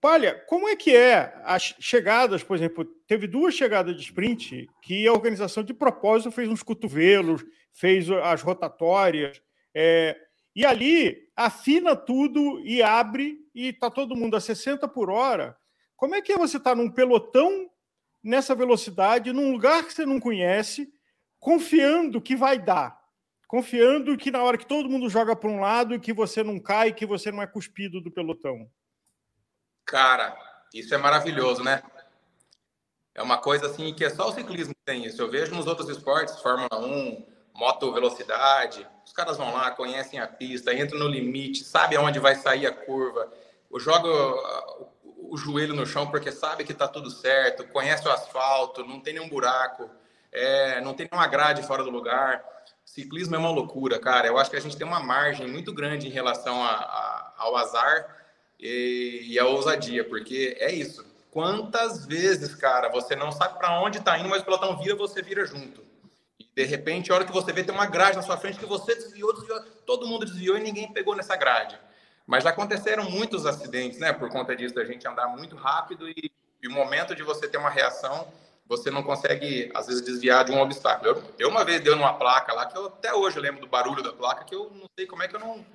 Palha, como é que é as chegadas, por exemplo, teve duas chegadas de sprint que a organização de propósito fez uns cotovelos, fez as rotatórias, é, e ali afina tudo e abre e está todo mundo a 60 por hora. Como é que é você estar tá num pelotão nessa velocidade, num lugar que você não conhece, confiando que vai dar? Confiando que na hora que todo mundo joga para um lado, que você não cai, que você não é cuspido do pelotão. Cara, isso é maravilhoso, né? É uma coisa assim que é só o ciclismo que tem isso. Eu vejo nos outros esportes, Fórmula 1, moto velocidade, os caras vão lá, conhecem a pista, entram no limite, sabem aonde vai sair a curva, joga o, o joelho no chão porque sabe que está tudo certo, conhece o asfalto, não tem nenhum buraco, é, não tem nenhuma grade fora do lugar. Ciclismo é uma loucura, cara. Eu acho que a gente tem uma margem muito grande em relação a, a, ao azar e, e a ousadia, porque é isso. Quantas vezes, cara, você não sabe para onde está indo, mas o pelotão vira, você vira junto. E de repente, a hora que você vê, tem uma grade na sua frente que você desviou, desviou, todo mundo desviou e ninguém pegou nessa grade. Mas já aconteceram muitos acidentes, né? Por conta disso, da gente andar muito rápido e, e o momento de você ter uma reação, você não consegue, às vezes, desviar de um obstáculo. Eu, eu uma vez deu numa placa lá, que eu até hoje lembro do barulho da placa, que eu não sei como é que eu não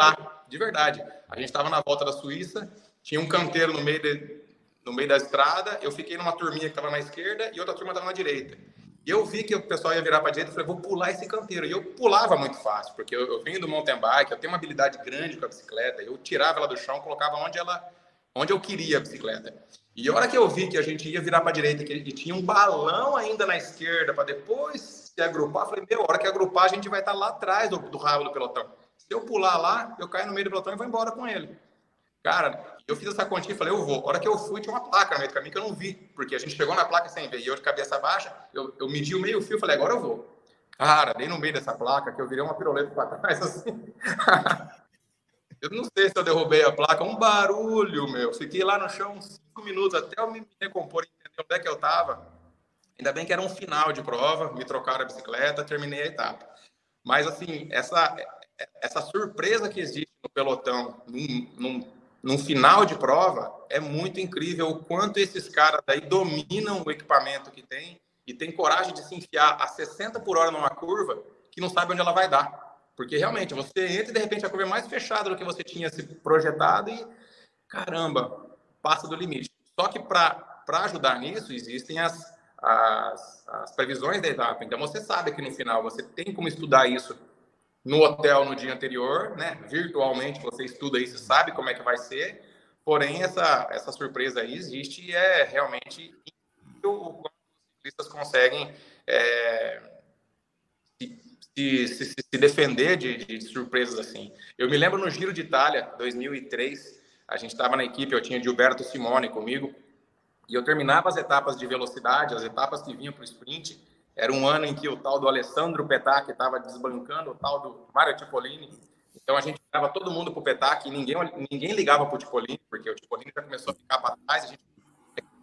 lá, de verdade. A gente estava na volta da Suíça, tinha um canteiro no meio, de, no meio da estrada, eu fiquei numa turminha que estava na esquerda e outra turma estava na direita. E eu vi que o pessoal ia virar para a direita e falei, vou pular esse canteiro. E eu pulava muito fácil, porque eu, eu venho do mountain bike, eu tenho uma habilidade grande com a bicicleta, eu tirava ela do chão, colocava onde ela onde eu queria a bicicleta. E a hora que eu vi que a gente ia virar para a direita que, e tinha um balão ainda na esquerda para depois se agrupar, eu falei, meu, a hora que agrupar a gente vai estar tá lá atrás do, do rabo do pelotão. Se eu pular lá, eu caio no meio do pelotão e vou embora com ele. Cara, eu fiz essa continha e falei, eu vou. A hora que eu fui, tinha uma placa no meio do caminho que eu não vi, porque a gente chegou na placa sem ver. E eu de cabeça baixa, eu, eu medi o meio fio e falei, agora eu vou. Cara, dei no meio dessa placa que eu virei uma piroleta para trás <laughs> assim. eu não sei se eu derrubei a placa, um barulho, meu. Fiquei lá no chão uns cinco minutos até eu me recompor e entender onde é que eu tava. Ainda bem que era um final de prova, me trocaram a bicicleta, terminei a etapa. Mas, assim, essa, essa surpresa que existe no pelotão, num, num, num, final de prova, é muito incrível o quanto esses caras daí dominam o equipamento que tem e tem coragem de se enfiar a 60 por hora numa curva que não sabe onde ela vai dar. Porque realmente você entra e de repente a curva é mais fechada do que você tinha se projetado e caramba, passa do limite. Só que para ajudar nisso existem as, as, as previsões da etapa. Então você sabe que no final você tem como estudar isso no hotel no dia anterior, né? Virtualmente você estuda isso, sabe como é que vai ser. Porém, essa, essa surpresa aí existe e é realmente incrível como os ciclistas conseguem é, se, se, se, se defender de, de, surpresas assim. Eu me lembro no Giro de Itália, 2003, a gente estava na equipe, eu tinha Gilberto Simone comigo, e eu terminava as etapas de velocidade, as etapas que vinham para o sprint. Era um ano em que o tal do Alessandro Petac estava desbancando o tal do Mario Cipollini. Então a gente levava todo mundo para o Petac e ninguém, ninguém ligava para o Cipollini, porque o Cipollini já começou a ficar para trás. A gente,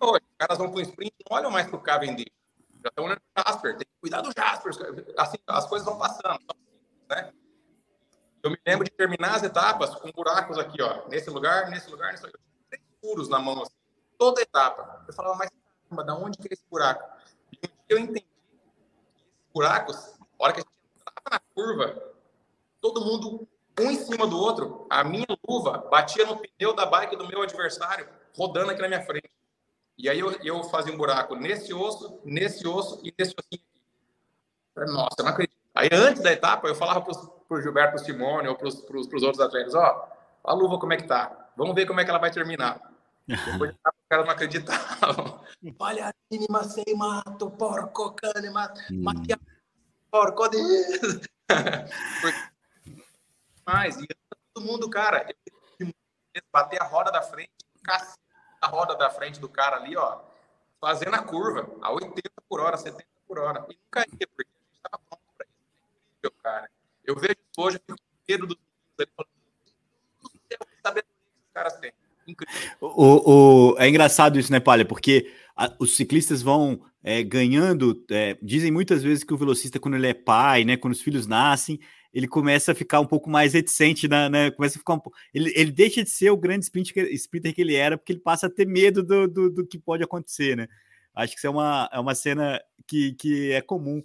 os caras vão para o sprint, não olham mais para o Cavendish. Já estão olhando para o Jasper, tem que cuidar do Jasper. Assim, as coisas vão passando. Né? Eu me lembro de terminar as etapas com buracos aqui, ó, nesse lugar, nesse lugar, nesse lugar. Três furos na mão, assim, toda etapa. Eu falava, mas caramba, da onde que é esse buraco? E eu entendi que esses buracos, a hora que a gente entrava na curva, todo mundo um em cima do outro, a minha luva batia no pneu da bike do meu adversário, rodando aqui na minha frente. E aí eu, eu fazia um buraco nesse osso, nesse osso e nesse ossinho aqui. Nossa, eu não acredito. Aí antes da etapa, eu falava para o Gilberto Simone ou para os outros atletas, ó, a luva como é que tá? Vamos ver como é que ela vai terminar. Depois os caras não acreditavam. <laughs> Palharini, macei, mato, porco, cane, mato, hum. porco de... <laughs> Mas, e todo mundo, cara, bater a roda da frente, a roda da frente do cara ali, ó, fazendo a curva a 80 por hora, 70 por hora. E nunca ia, porque a gente estava pronto para isso. É incrível, cara. Eu vejo hoje, dos. O, o, é engraçado isso, né, Palha? Porque a, os ciclistas vão é, ganhando. É, dizem muitas vezes que o velocista, quando ele é pai, né, quando os filhos nascem, ele começa a ficar um pouco mais reticente, na, né, começa a ficar um, ele, ele deixa de ser o grande sprinter, sprinter que ele era, porque ele passa a ter medo do, do, do, que pode acontecer, né? Acho que isso é uma, é uma cena que, que é comum.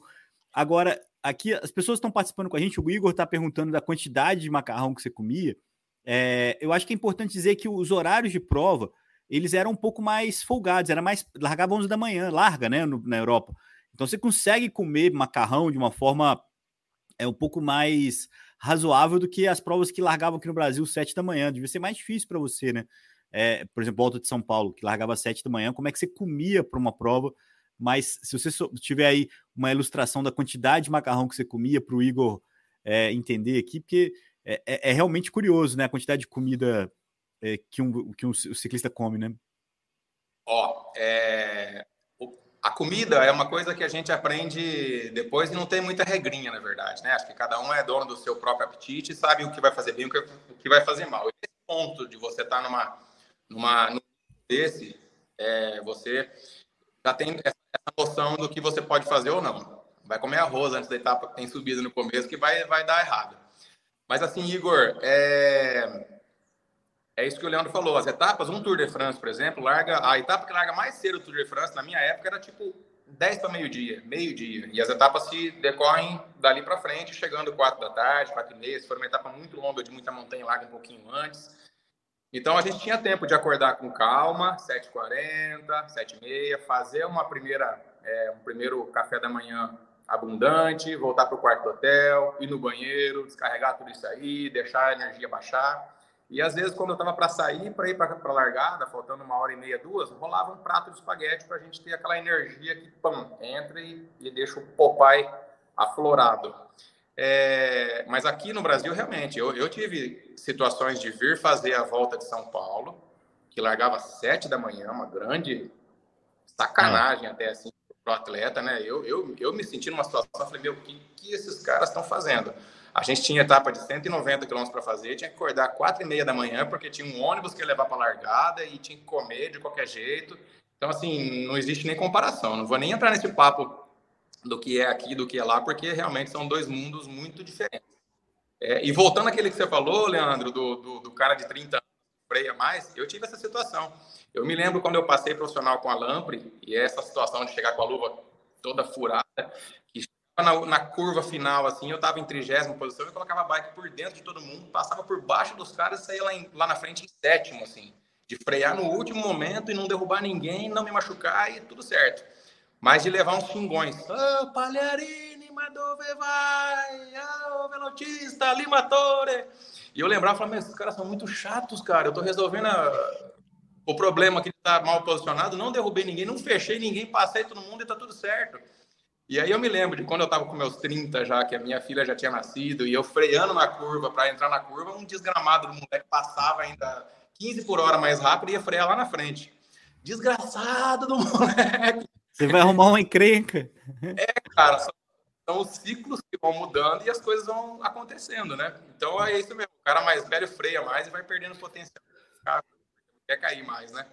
Agora, aqui as pessoas estão participando com a gente, o Igor está perguntando da quantidade de macarrão que você comia. É, eu acho que é importante dizer que os horários de prova, eles eram um pouco mais folgados, era mais, largava 11 da manhã, larga, né, no, na Europa. Então você consegue comer macarrão de uma forma é um pouco mais razoável do que as provas que largavam aqui no Brasil sete da manhã. Devia ser mais difícil para você, né? É, por exemplo, volta de São Paulo, que largava sete da manhã, como é que você comia para uma prova? Mas se você tiver aí uma ilustração da quantidade de macarrão que você comia para o Igor é, entender aqui, porque é, é, é, realmente curioso, né? A quantidade de comida é, que, um, que um ciclista come, né? Ó, é, a comida é uma coisa que a gente aprende depois e não tem muita regrinha, na verdade, né? Acho que cada um é dono do seu próprio apetite e sabe o que vai fazer bem e o que vai fazer mal. Esse ponto de você estar tá numa, numa num desse, é, você já tem noção do que você pode fazer ou não. Vai comer arroz antes da etapa que tem subida no começo, que vai, vai dar errado. Mas assim, Igor, é, é isso que o Leandro falou. As etapas, um Tour de France, por exemplo, larga a etapa que larga mais cedo o Tour de France, na minha época, era tipo 10 para meio-dia, meio-dia. E as etapas se decorrem dali para frente, chegando 4 da tarde, 4 e meia. Se for uma etapa muito longa, de muita montanha, larga um pouquinho antes. Então a gente tinha tempo de acordar com calma, 7h40, 7h30, fazer uma primeira, é, um primeiro café da manhã abundante, voltar para o quarto do hotel, ir no banheiro, descarregar tudo isso aí, deixar a energia baixar e às vezes, quando eu estava para sair, para ir para a largada, faltando uma hora e meia, duas, rolava um prato de espaguete para a gente ter aquela energia que pam, entra e, e deixa o Popeye aflorado. É, mas aqui no Brasil, realmente, eu, eu, tive situações de vir fazer a volta de São Paulo, que largava às sete da manhã, uma grande sacanagem ah. até assim para o atleta, né? Eu, eu, eu me senti numa situação, falei, meu, o que, que esses caras estão fazendo? A gente tinha etapa de 190 quilômetros para fazer, tinha que acordar quatro e meia da manhã, porque tinha um ônibus que ia levar para a largada e tinha que comer de qualquer jeito. Então, assim, não existe nem comparação. Não vou nem entrar nesse papo do que é aqui, do que é lá, porque realmente são dois mundos muito diferentes. É, e voltando àquele que você falou, Leandro, do, do, do cara de 30 anos freia mais, eu tive essa situação. Eu me lembro quando eu passei profissional com a Lampre, e essa situação de chegar com a luva toda furada, que na, na, curva final, assim, eu estava em trigésima posição e colocava a bike por dentro de todo mundo, passava por baixo dos caras e saía lá, em, lá na frente em sétimo, assim, de frear no último momento e não derrubar ninguém, não me machucar e tudo certo. Mas de levar uns xingões. Ô, oh, Palharini, Madove vai, ô, oh, velotista, Limatore. E eu lembrava, falava, esses caras são muito chatos, cara, eu tô resolvendo a... o problema que tá mal posicionado, não derrubei ninguém, não fechei ninguém, passei todo mundo e tá tudo certo. E aí eu me lembro de quando eu estava com meus 30 já, que a minha filha já tinha nascido, e eu freando na curva para entrar na curva, um desgramado do moleque passava ainda 15 por hora mais rápido e ia frear lá na frente. Desgraçado do <laughs> moleque. Você vai arrumar uma encrenca. É, cara, são, são os ciclos que vão mudando e as coisas vão acontecendo, né? Então é isso mesmo. O cara mais velho freia mais e vai perdendo potencial. O cara quer cair mais, né?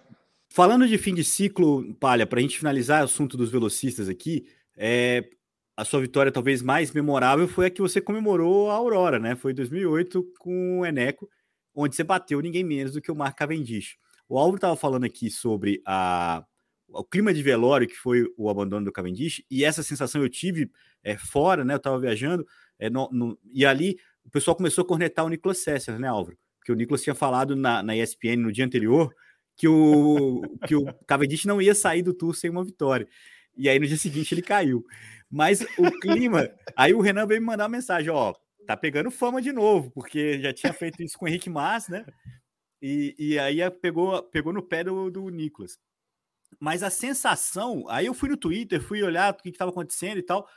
Falando de fim de ciclo, Palha, para a gente finalizar o assunto dos velocistas aqui, é, a sua vitória talvez mais memorável foi a que você comemorou a Aurora, né? Foi em 2008 com o Eneco, onde você bateu ninguém menos do que o Mark Cavendish. O Álvaro estava falando aqui sobre a, o clima de velório que foi o abandono do Cavendish, e essa sensação eu tive é, fora, né? Eu estava viajando, é, no, no, e ali o pessoal começou a cornetar o Nicolas Sessler, né, Álvaro? Porque o Nicolas tinha falado na, na ESPN no dia anterior que o, que o Cavendish não ia sair do tour sem uma vitória e aí no dia seguinte ele caiu. Mas o clima. aí o Renan veio me mandar uma mensagem: ó, tá pegando fama de novo, porque já tinha feito isso com o Henrique Mas, né? E, e aí pegou, pegou no pé do, do Nicolas. Mas a sensação, aí eu fui no Twitter, fui olhar o que estava acontecendo e tal.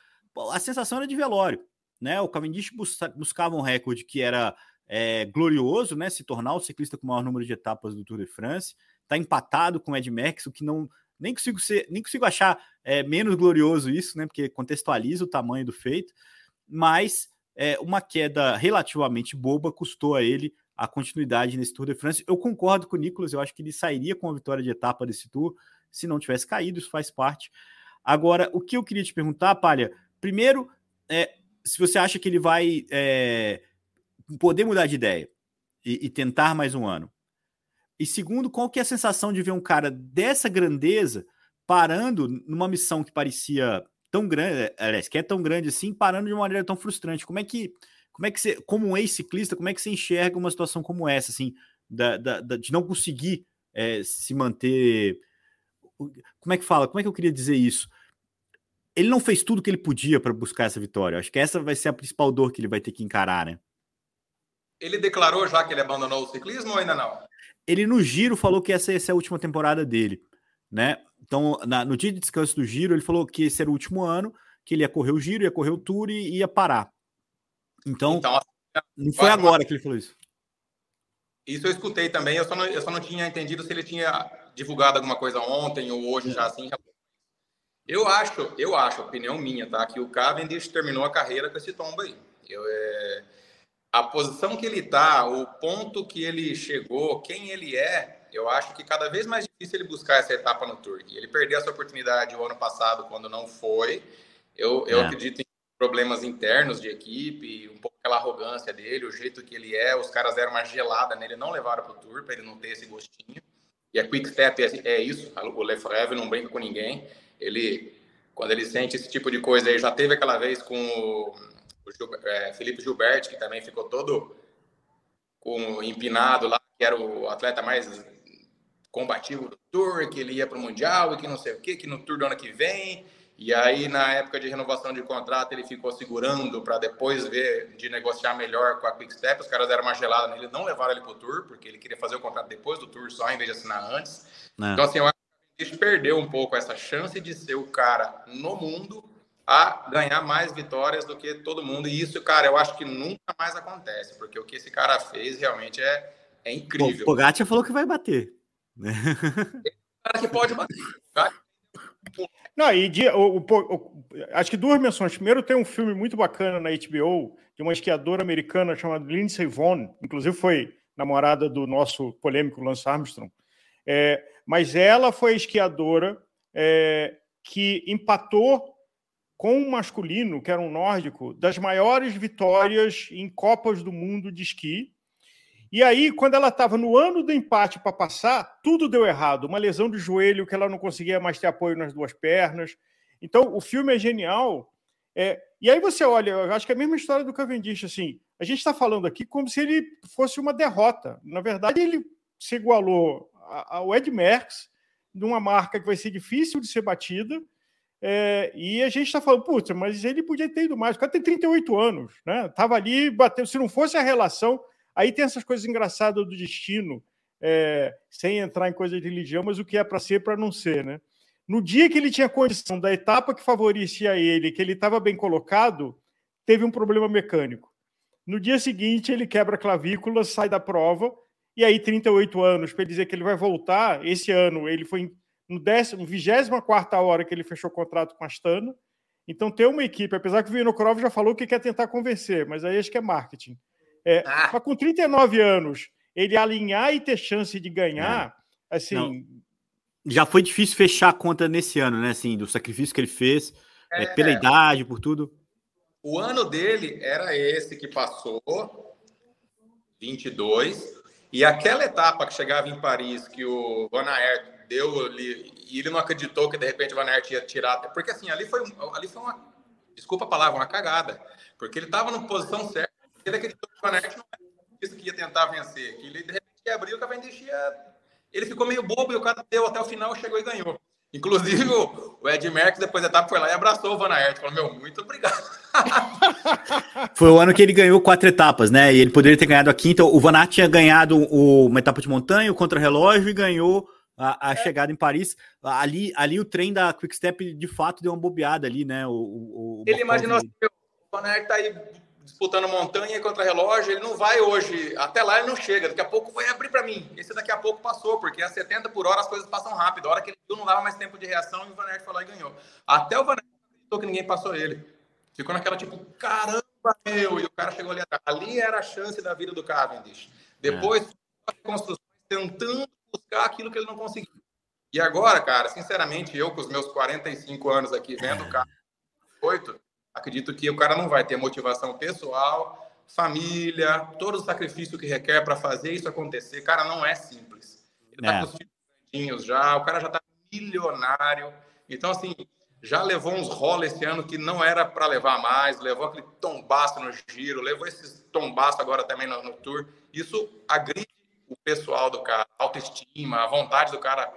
A sensação era de velório, né? O Cavendish buscava um recorde que era é, glorioso, né? Se tornar o ciclista com o maior número de etapas do Tour de France. Está empatado com o Ed Merckx, o que não nem consigo ser, nem consigo achar é, menos glorioso isso, né? Porque contextualiza o tamanho do feito, mas é, uma queda relativamente boba custou a ele a continuidade nesse Tour de France. Eu concordo com o Nicolas, eu acho que ele sairia com a vitória de etapa desse Tour se não tivesse caído, isso faz parte. Agora, o que eu queria te perguntar, Palha, primeiro, é, se você acha que ele vai é, poder mudar de ideia e, e tentar mais um ano. E segundo, qual que é a sensação de ver um cara dessa grandeza parando numa missão que parecia tão grande, aliás, que é tão grande assim, parando de uma maneira tão frustrante? Como é que, como é que você, como um ex-ciclista, como é que você enxerga uma situação como essa, assim, da, da, da de não conseguir é, se manter? Como é que fala? Como é que eu queria dizer isso? Ele não fez tudo que ele podia para buscar essa vitória. Acho que essa vai ser a principal dor que ele vai ter que encarar, né? Ele declarou já que ele abandonou o ciclismo ou ainda não? ele no giro falou que essa ia ser a última temporada dele, né? Então, na, no dia de descanso do giro, ele falou que esse era o último ano, que ele ia correr o giro, ia correr o tour e ia parar. Então, então não foi agora que ele falou isso. Isso eu escutei também, eu só, não, eu só não tinha entendido se ele tinha divulgado alguma coisa ontem ou hoje já assim. Eu acho, eu acho, opinião minha, tá? Que o Cavendish terminou a carreira com esse tombo aí. Eu, é a posição que ele está, o ponto que ele chegou, quem ele é, eu acho que cada vez mais difícil ele buscar essa etapa no Tour. Ele perdeu essa oportunidade o ano passado quando não foi. Eu, eu é. acredito em problemas internos de equipe, um pouco aquela arrogância dele, o jeito que ele é. Os caras deram uma gelada nele, não levaram para o Tour para ele não ter esse gostinho. E a Quick Step é, é isso. O Lefebvre não brinca com ninguém. Ele, quando ele sente esse tipo de coisa, ele já teve aquela vez com o o é, Felipe Gilberto, que também ficou todo com empinado lá, que era o atleta mais combativo do Tour, que ele ia para o Mundial e que não sei o que, que no Tour do ano que vem. E aí, na época de renovação de contrato, ele ficou segurando para depois ver de negociar melhor com a Quick Step. Os caras deram uma gelada nele, não levaram ele para o Tour, porque ele queria fazer o contrato depois do Tour só, em vez de assinar antes. É. Então, assim, eu acho que ele perdeu um pouco essa chance de ser o cara no mundo a ganhar mais vitórias do que todo mundo. E isso, cara, eu acho que nunca mais acontece, porque o que esse cara fez realmente é, é incrível. O Pogacar falou que vai bater. Né? cara que pode bater. <laughs> Não, e de, o, o, o, acho que duas menções. Primeiro, tem um filme muito bacana na HBO de uma esquiadora americana chamada Lindsay Vonn, inclusive foi namorada do nosso polêmico Lance Armstrong. É, mas ela foi a esquiadora é, que empatou com o masculino, que era um nórdico, das maiores vitórias em Copas do Mundo de esqui. E aí, quando ela estava no ano do empate para passar, tudo deu errado. Uma lesão de joelho, que ela não conseguia mais ter apoio nas duas pernas. Então, o filme é genial. É, e aí você olha, eu acho que é a mesma história do Cavendish. Assim, a gente está falando aqui como se ele fosse uma derrota. Na verdade, ele se igualou ao Ed Merckx, numa marca que vai ser difícil de ser batida, é, e a gente está falando, putz, mas ele podia ter ido mais. O cara tem 38 anos, né? Tava ali batendo. Se não fosse a relação, aí tem essas coisas engraçadas do destino, é, sem entrar em coisa de religião, mas o que é para ser, para não ser, né? No dia que ele tinha condição da etapa que favorecia ele, que ele estava bem colocado, teve um problema mecânico. No dia seguinte, ele quebra a clavícula, sai da prova, e aí 38 anos, para dizer que ele vai voltar, esse ano ele foi no 24 hora que ele fechou o contrato com a Astana, então ter uma equipe, apesar que o Vinokurov já falou que quer tentar convencer, mas aí acho que é marketing. É, ah. Mas com 39 anos, ele alinhar e ter chance de ganhar, é. assim... Não já foi difícil fechar a conta nesse ano, né? Assim, do sacrifício que ele fez, é, é, pela idade, por tudo. O ano dele era esse que passou, 22, e aquela etapa que chegava em Paris, que o Van Aert deu ali, e ele não acreditou que de repente o Van Aert ia tirar, porque assim, ali foi, ali foi uma, desculpa a palavra, uma cagada, porque ele estava na posição certa, ele acreditou que o não era isso que ia tentar vencer, que ele de repente ia abrir o Cavendish ia ele ficou meio bobo e o cara deu até o final, chegou e ganhou. Inclusive, o Ed Merckx, depois da etapa, foi lá e abraçou o Van Aert. Falou, meu, muito obrigado. <laughs> foi o ano que ele ganhou quatro etapas, né? E ele poderia ter ganhado a quinta. O Van Aert tinha ganhado uma etapa de montanha, o contra-relógio e ganhou a, a é. chegada em Paris. Ali, ali o trem da Quick-Step, de fato, deu uma bobeada ali, né? O, o, o ele imaginou assim, o Van Aert tá aí disputando montanha contra relógio, ele não vai hoje, até lá ele não chega, daqui a pouco vai abrir para mim. Esse daqui a pouco passou, porque a 70 por hora as coisas passam rápido. A hora que ele viu, não dava mais tempo de reação e o Van Aert foi lá e ganhou. Até o Van Aert acreditou que ninguém passou ele. Ficou naquela tipo, caramba, meu, e o cara chegou ali atrás. Ali era a chance da vida do Cavendish. Depois, é. construções tentando buscar aquilo que ele não conseguiu. E agora, cara, sinceramente, eu com os meus 45 anos aqui, vendo o carro 8, acredito que o cara não vai ter motivação pessoal, família, todo o sacrifício que requer para fazer isso acontecer. Cara, não é simples. Ele tá é. com os filhos já, o cara já tá milionário. Então, assim, já levou uns rolos esse ano que não era para levar mais, levou aquele tombaço no giro, levou esses tombaço agora também no, no tour. Isso agride o pessoal do cara, a autoestima, a vontade do cara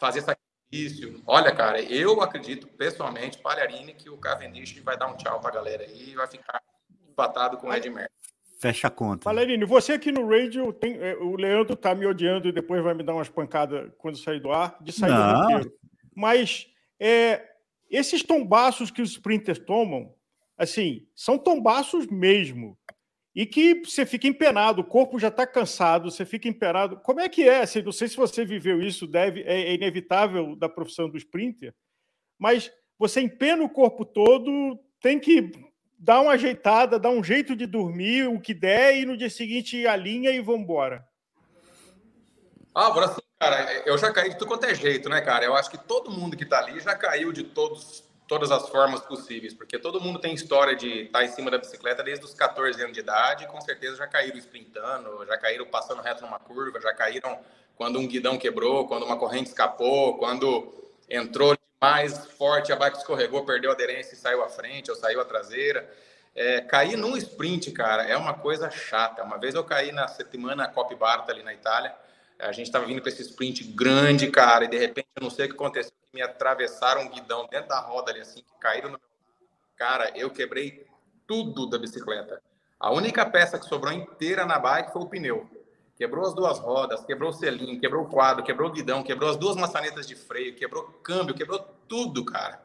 fazer sacrifício Isso. Olha, cara, eu acredito pessoalmente, Palharini, que o Cavendish vai dar um tchau pra galera aí e vai ficar empatado com o Ed Merckx. Fecha a conta. Palharini, você aqui no radio, tem, é, o Leandro tá me odiando e depois vai me dar umas pancadas quando sair do ar, de sair Não. do roteiro. Mas é, esses tombaços que os sprinters tomam, assim, são tombaços mesmo e que você fica empenado, o corpo já está cansado, você fica empenado. Como é que é? Assim, não sei se você viveu isso, deve, é, é inevitável da profissão do sprinter, mas você empena o corpo todo, tem que dar uma ajeitada, dar um jeito de dormir, o que der, e no dia seguinte alinha e vamos embora. Ah, agora cara, eu já caí de tudo quanto é jeito, né, cara? Eu acho que todo mundo que está ali já caiu de todos todas as formas possíveis, porque todo mundo tem história de estar tá em cima da bicicleta desde os 14 anos de idade, e com certeza já caíram sprintando, já caíram passando reto numa curva, já caíram quando um guidão quebrou, quando uma corrente escapou, quando entrou mais forte, a bike escorregou, perdeu a aderência e saiu à frente ou saiu à traseira. É, cair num sprint, cara, é uma coisa chata. Uma vez eu caí na semana Cop Barta ali na Itália, a gente estava vindo com esse sprint grande, cara, e de repente eu não sei o que aconteceu, me atravessaram um guidão dentro da roda ali, assim, que caíram no. Cara, eu quebrei tudo da bicicleta. A única peça que sobrou inteira na bike foi o pneu. Quebrou as duas rodas, quebrou o selinho, quebrou o quadro, quebrou o guidão, quebrou as duas maçanetas de freio, quebrou o câmbio, quebrou tudo, cara.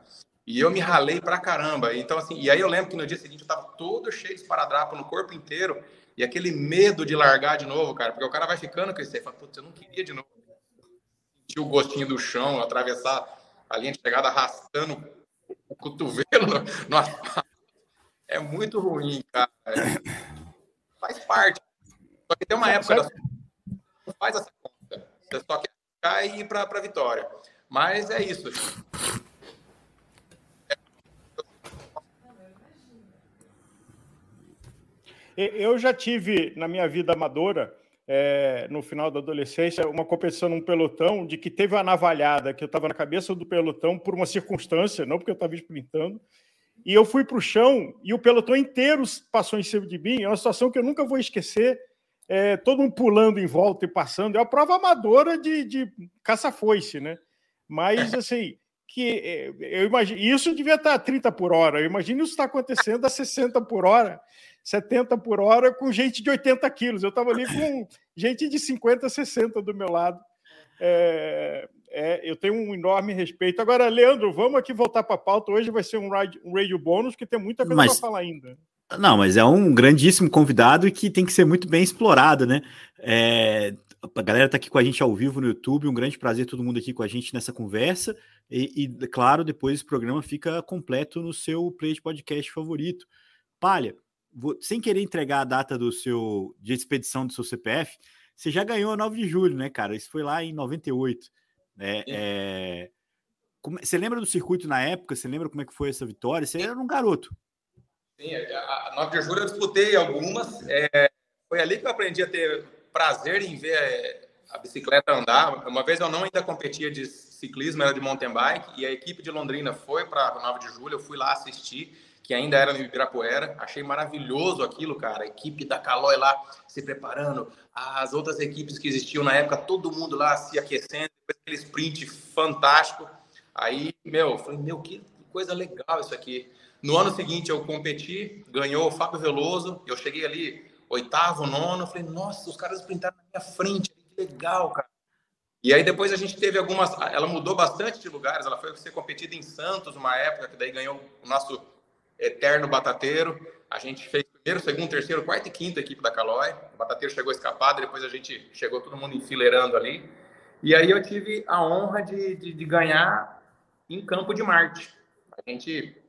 E eu me ralei pra caramba. Então, assim, e aí eu lembro que no dia seguinte eu tava todo cheio de esparadrapo no corpo inteiro. E aquele medo de largar de novo, cara, porque o cara vai ficando com isso aí, fala, putz, eu não queria de novo. Sentir o gostinho do chão, atravessar a linha de chegada arrastando o cotovelo no, asfalto. É muito ruim, cara. Faz parte. Só que tem uma época da não faz essa conta. Você só quer ficar e ir para a vitória. Mas é isso. Eu já tive na minha vida amadora, é, no final da adolescência, uma competição num pelotão de que teve uma navalhada, que eu estava na cabeça do pelotão por uma circunstância, não porque eu estava sprintando, e eu fui para o chão e o pelotão inteiro passou em cima de mim. É uma situação que eu nunca vou esquecer. É, todo mundo pulando em volta e passando. É uma prova amadora de, de caça-foice, né? Mas, assim, que é, eu imagino. Isso devia estar a 30 por hora. Eu imagino isso está acontecendo a 60 por hora. 70 por hora com gente de 80 quilos. Eu estava ali com gente de 50, 60 do meu lado. É, é, eu tenho um enorme respeito. Agora, Leandro, vamos aqui voltar para a pauta. Hoje vai ser um radio, um radio bônus, que tem muita coisa para falar ainda. Não, mas é um grandíssimo convidado e que tem que ser muito bem explorado, né? É, a galera está aqui com a gente ao vivo no YouTube. Um grande prazer todo mundo aqui com a gente nessa conversa. E, e claro, depois esse programa fica completo no seu play de podcast favorito. Palha, vou, sem querer entregar a data do seu de expedição do seu CPF, você já ganhou a 9 de julho, né, cara? Isso foi lá em 98. É, é... Como... Você lembra do circuito na época? Você lembra como é que foi essa vitória? Você era um garoto. Sim, a 9 de julho eu disputei algumas. É... Foi ali que eu aprendi a ter prazer em ver é, a bicicleta andar. Uma vez eu não ainda competia de ciclismo, era de mountain bike, e a equipe de Londrina foi para 9 de julho, eu fui lá assistir que ainda era no Ibirapuera. Achei maravilhoso aquilo, cara. A equipe da Calói lá se preparando, as outras equipes que existiam na época, todo mundo lá se aquecendo, aquele sprint fantástico. Aí, meu, falei, meu, que coisa legal isso aqui. No ano seguinte eu competi, ganhou o Fábio Veloso, eu cheguei ali oitavo, nono, falei, nossa, os caras sprintaram na minha frente, que legal, cara. E aí depois a gente teve algumas, ela mudou bastante de lugares, ela foi ser competida em Santos uma época, que daí ganhou o nosso eterno batateiro. A gente fez primeiro, segundo, terceiro, quarto e quinto equipe da Calói. O batateiro chegou escapado, depois a gente chegou todo mundo enfileirando ali. E aí eu tive a honra de, de, de ganhar em Campo de Marte. A gente,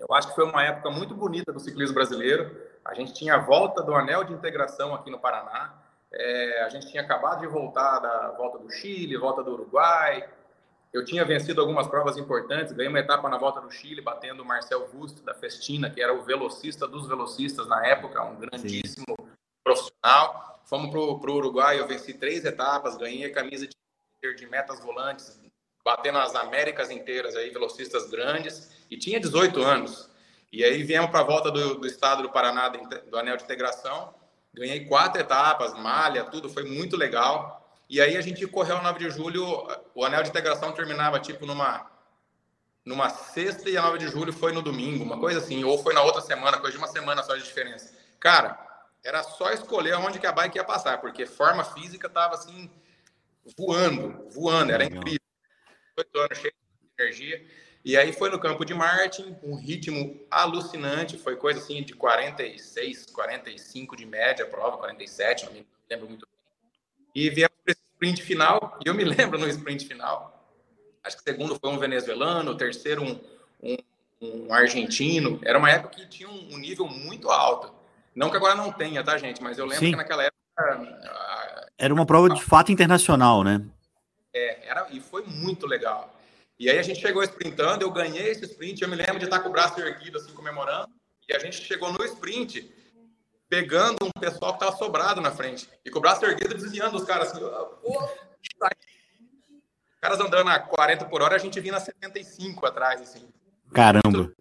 eu acho que foi uma época muito bonita do ciclismo brasileiro. A gente tinha a volta do anel de integração aqui no Paraná. É, a gente tinha acabado de voltar da volta do Chile, volta do Uruguai, eu tinha vencido algumas provas importantes, ganhei uma etapa na volta do Chile, batendo o Marcel Busto, da Festina, que era o velocista dos velocistas na época, um grandíssimo Sim. profissional. Fomos para o Uruguai, eu venci três etapas, ganhei a camisa de, de metas volantes, batendo as Américas inteiras, aí, velocistas grandes, e tinha 18 anos. E aí viemos para a volta do, do estado do Paraná, do Anel de Integração, ganhei quatro etapas, malha, tudo, foi muito legal. E aí a gente correu 9 de julho, o anel de integração terminava tipo numa numa sexta e a 9 de julho foi no domingo, uma coisa assim, ou foi na outra semana, coisa de uma semana só de diferença. Cara, era só escolher onde que a bike ia passar, porque forma física tava assim voando, voando, era incrível. Oito anos cheio de energia. E aí foi no campo de Martin, um ritmo alucinante, foi coisa assim de 46, 45 de média, prova 47, não me lembro muito e viemos para esse sprint final, e eu me <laughs> lembro no sprint final, acho que o segundo foi um venezuelano, o terceiro um, um, um argentino, era uma época que tinha um, nível muito alto. Não que agora não tenha, tá, gente? Mas eu lembro Sim. que naquela época... Era uma prova de fato internacional, né? É, era, e foi muito legal. E aí a gente chegou sprintando, eu ganhei esse sprint, eu me lembro de estar com o braço erguido, assim, comemorando, e a gente chegou no sprint, pegando um pessoal que estava sobrado na frente. E com o braço erguido, desviando os caras assim. Os caras andando a 40 por hora, a gente vinha a 75 atrás, assim. Caramba!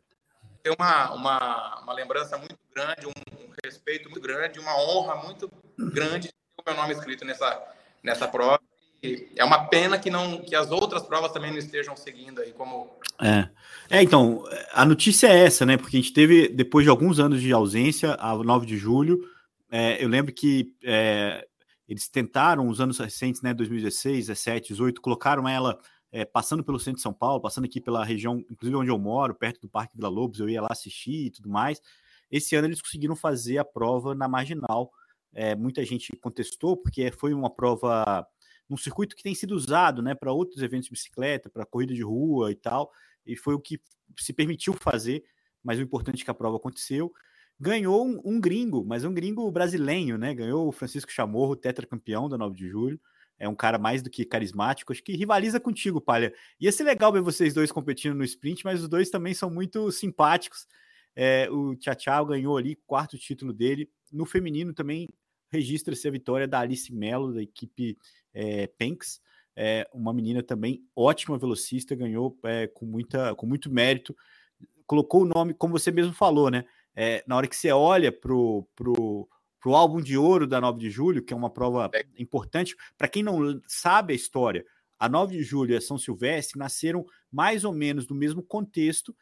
Tem uma, uma, uma lembrança muito grande, um, um respeito muito grande, uma honra muito grande ter o meu nome escrito nessa, nessa prova é uma pena que não que as outras provas também não estejam seguindo aí como é. é então a notícia é essa né? Porque a gente teve depois de alguns anos de ausência a 9 de julho é, eu lembro que é, eles tentaram os anos recentes né 2016 17 18 colocaram ela é, passando pelo centro de São Paulo passando aqui pela região inclusive onde eu moro perto do Parque Vila Lobos eu ia lá assistir e tudo mais. Esse ano eles conseguiram fazer a prova na marginal. É, muita gente contestou porque foi uma prova num circuito que tem sido usado né, para outros eventos de bicicleta, para corrida de rua e tal, e foi o que se permitiu fazer, mas o importante é que a prova aconteceu. Ganhou um, um gringo, mas um gringo brasileiro, né? Ganhou o Francisco Chamorro, tetracampeão da 9 de julho. É um cara mais do que carismático, acho que rivaliza contigo, Palha. Ia ser legal ver vocês dois competindo no sprint, mas os dois também são muito simpáticos. É, o Tchau ganhou ali, quarto título dele. No feminino também registra-se a vitória da Alice Mello, da equipe é, Penks, é, uma menina também ótima velocista, ganhou é, com, muita, com muito mérito, colocou o nome, como você mesmo falou, né? É, na hora que você olha pro, pro, pro álbum de ouro da 9 de julho, que é uma prova é. importante, para quem não sabe a história, a 9 de julho e a São Silvestre nasceram mais ou menos no mesmo contexto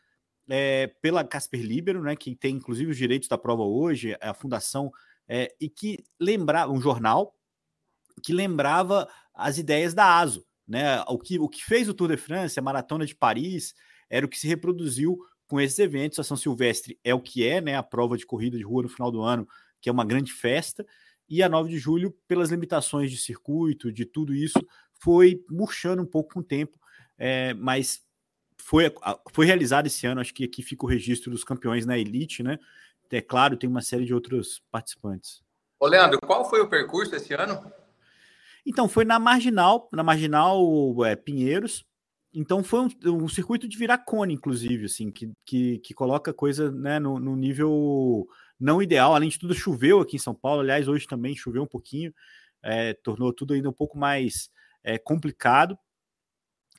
é, pela Casper Libero, né, que tem inclusive os direitos da prova hoje, a fundação, é, e que lembrava um jornal que lembrava as ideias da ASO. Né? O, que, o que fez o Tour de France, a Maratona de Paris, era o que se reproduziu com esses eventos. A São Silvestre é o que é, né? A prova de corrida de rua no final do ano, que é uma grande festa. E a 9 de julho, pelas limitações de circuito, de tudo isso, foi murchando um pouco com o tempo, é, mas foi, foi realizado esse ano. Acho que aqui fica o registro dos campeões na elite, né? É claro, tem uma série de outros participantes. Ô, Leandro, qual foi o percurso esse ano? Então, foi na Marginal, na Marginal é, Pinheiros. Então, foi um, um, circuito de virar cone, inclusive, assim, que, que, que coloca coisa né, no, no, nível não ideal. Além de tudo, choveu aqui em São Paulo. Aliás, hoje também choveu um pouquinho, é, tornou tudo ainda um pouco mais é, complicado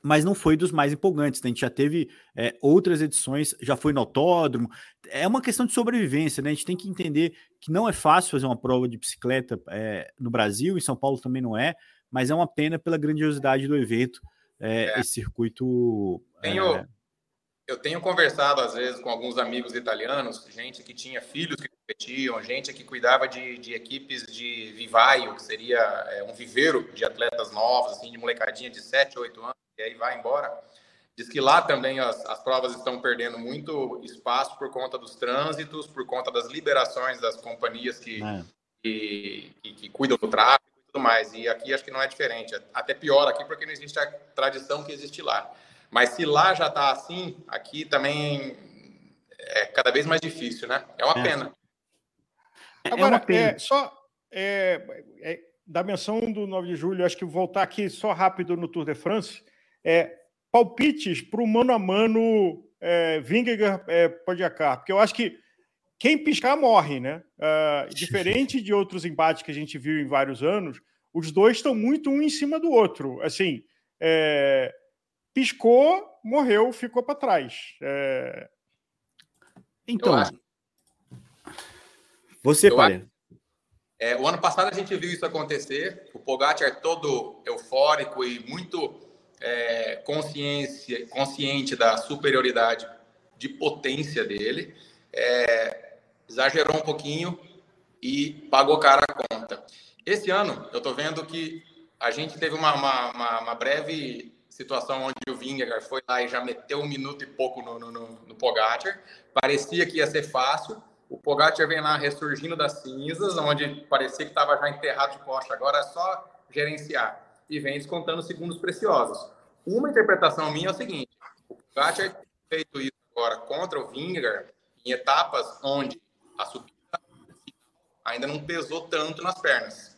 mas não foi dos mais empolgantes. Né? A gente já teve é, outras edições, já foi no autódromo. É uma questão de sobrevivência, né? A gente tem que entender que não é fácil fazer uma prova de bicicleta é, no Brasil, em São Paulo também não é, mas é uma pena pela grandiosidade do evento, é, é. esse circuito. Tenho, é, eu tenho conversado, às vezes, com alguns amigos italianos, gente que tinha filhos que competiam, gente que cuidava de, de equipes de vivaio, que seria é, um viveiro de atletas novos, assim, de molecadinha de 7, 8 anos e aí vai embora. Diz que lá também as, as provas estão perdendo muito espaço por conta dos trânsitos, por conta das liberações das companhias que, é. que, que, que, cuidam do tráfego e tudo mais. E aqui acho que não é diferente. Até pior aqui porque não existe a tradição que existe lá. Mas se lá já está assim, aqui também é cada vez mais difícil, né? É uma é. pena. É Agora, pena. É, só é, é, da menção do 9 de julho, acho que voltar aqui só rápido no Tour de France é, palpites para o mano a mano é, Vingegaard é, Podjakar, porque eu acho que quem piscar morre, né? Uh, diferente de outros embates que a gente viu em vários anos, os dois estão muito um em cima do outro. Assim, é, piscou, morreu, ficou para trás. É... Então, você, Paulinho. É, o ano passado a gente viu isso acontecer. O Pogacar é todo eufórico e muito é, consciência, consciente da superioridade de potência dele, é, exagerou um pouquinho e pagou cara a conta. Esse ano, eu estou vendo que a gente teve uma, uma, uma, breve situação onde o Vingegaard foi lá e já meteu um minuto e pouco no, no, no, no Pogacar. Parecia que ia ser fácil. O Pogacar vem lá ressurgindo das cinzas, onde parecia que estava já enterrado de costa. Agora é só gerenciar. E vem descontando segundos preciosos. Uma interpretação minha é o seguinte: o Pogacar tem feito isso agora contra o Vingegaard em etapas onde a subida ainda não pesou tanto nas pernas.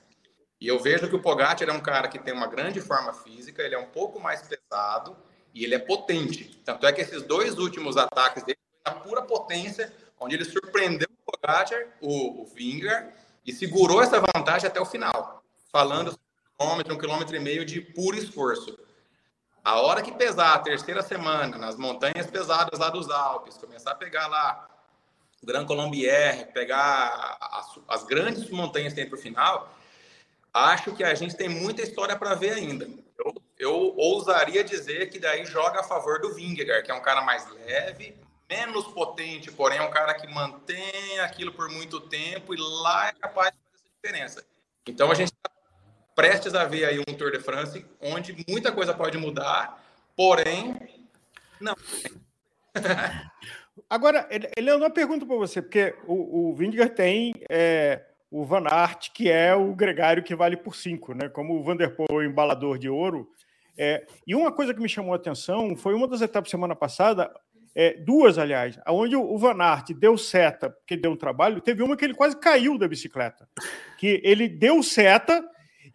E eu vejo que o Pogacar é um cara que tem uma grande forma física, ele é um pouco mais pesado e ele é potente. Tanto é que esses dois últimos ataques dele na pura potência, onde ele surpreendeu o Pogacar, o, o Vingegaard, e segurou essa vantagem até o final, falando quilômetro, um quilômetro e meio de puro esforço. A hora que pesar a terceira semana nas montanhas pesadas lá dos Alpes, começar a pegar lá o Gran Colombier, pegar as, as grandes montanhas que tem para o final, acho que a gente tem muita história para ver ainda. Eu, eu, ousaria dizer que daí joga a favor do Vingegaard, que é um cara mais leve, menos potente, porém é um cara que mantém aquilo por muito tempo e lá é capaz de fazer essa diferença. Então a gente está prestes a ver aí um Tour de France onde muita coisa pode mudar, porém, não. <laughs> Agora, ele uma pergunta para você, porque o, o Vingegaard tem é, o Van Aert, que é o gregário que vale por cinco, né? Como o Vanderpool, embalador de ouro. É, e uma coisa que me chamou a atenção foi uma das etapas semana passada, é, duas, aliás, onde o Van Aert deu seta, porque deu um trabalho, teve uma que ele quase caiu da bicicleta. Que ele deu seta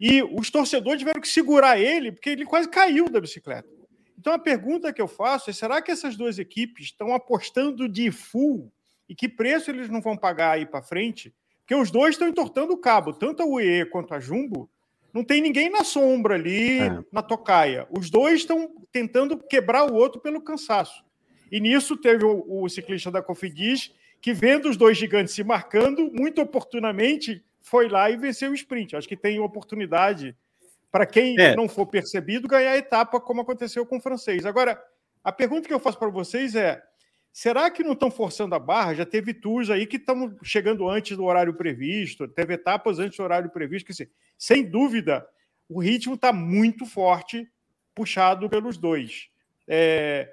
e os torcedores tiveram que segurar ele, porque ele quase caiu da bicicleta. Então a pergunta que eu faço é: será que essas duas equipes estão apostando de full? E que preço eles não vão pagar aí para frente? Porque os dois estão entortando o cabo, tanto a UE quanto a Jumbo. Não tem ninguém na sombra ali, é. na tocaia. Os dois estão tentando quebrar o outro pelo cansaço. E nisso teve o, o ciclista da Cofidis, que vendo os dois gigantes se marcando, muito oportunamente, foi lá e venceu o sprint. Acho que tem oportunidade para quem é. não for percebido ganhar a etapa, como aconteceu com o francês. Agora, a pergunta que eu faço para vocês é: será que não estão forçando a barra? Já teve tours aí que estão chegando antes do horário previsto, teve etapas antes do horário previsto. Que, assim, sem dúvida, o ritmo está muito forte puxado pelos dois. É,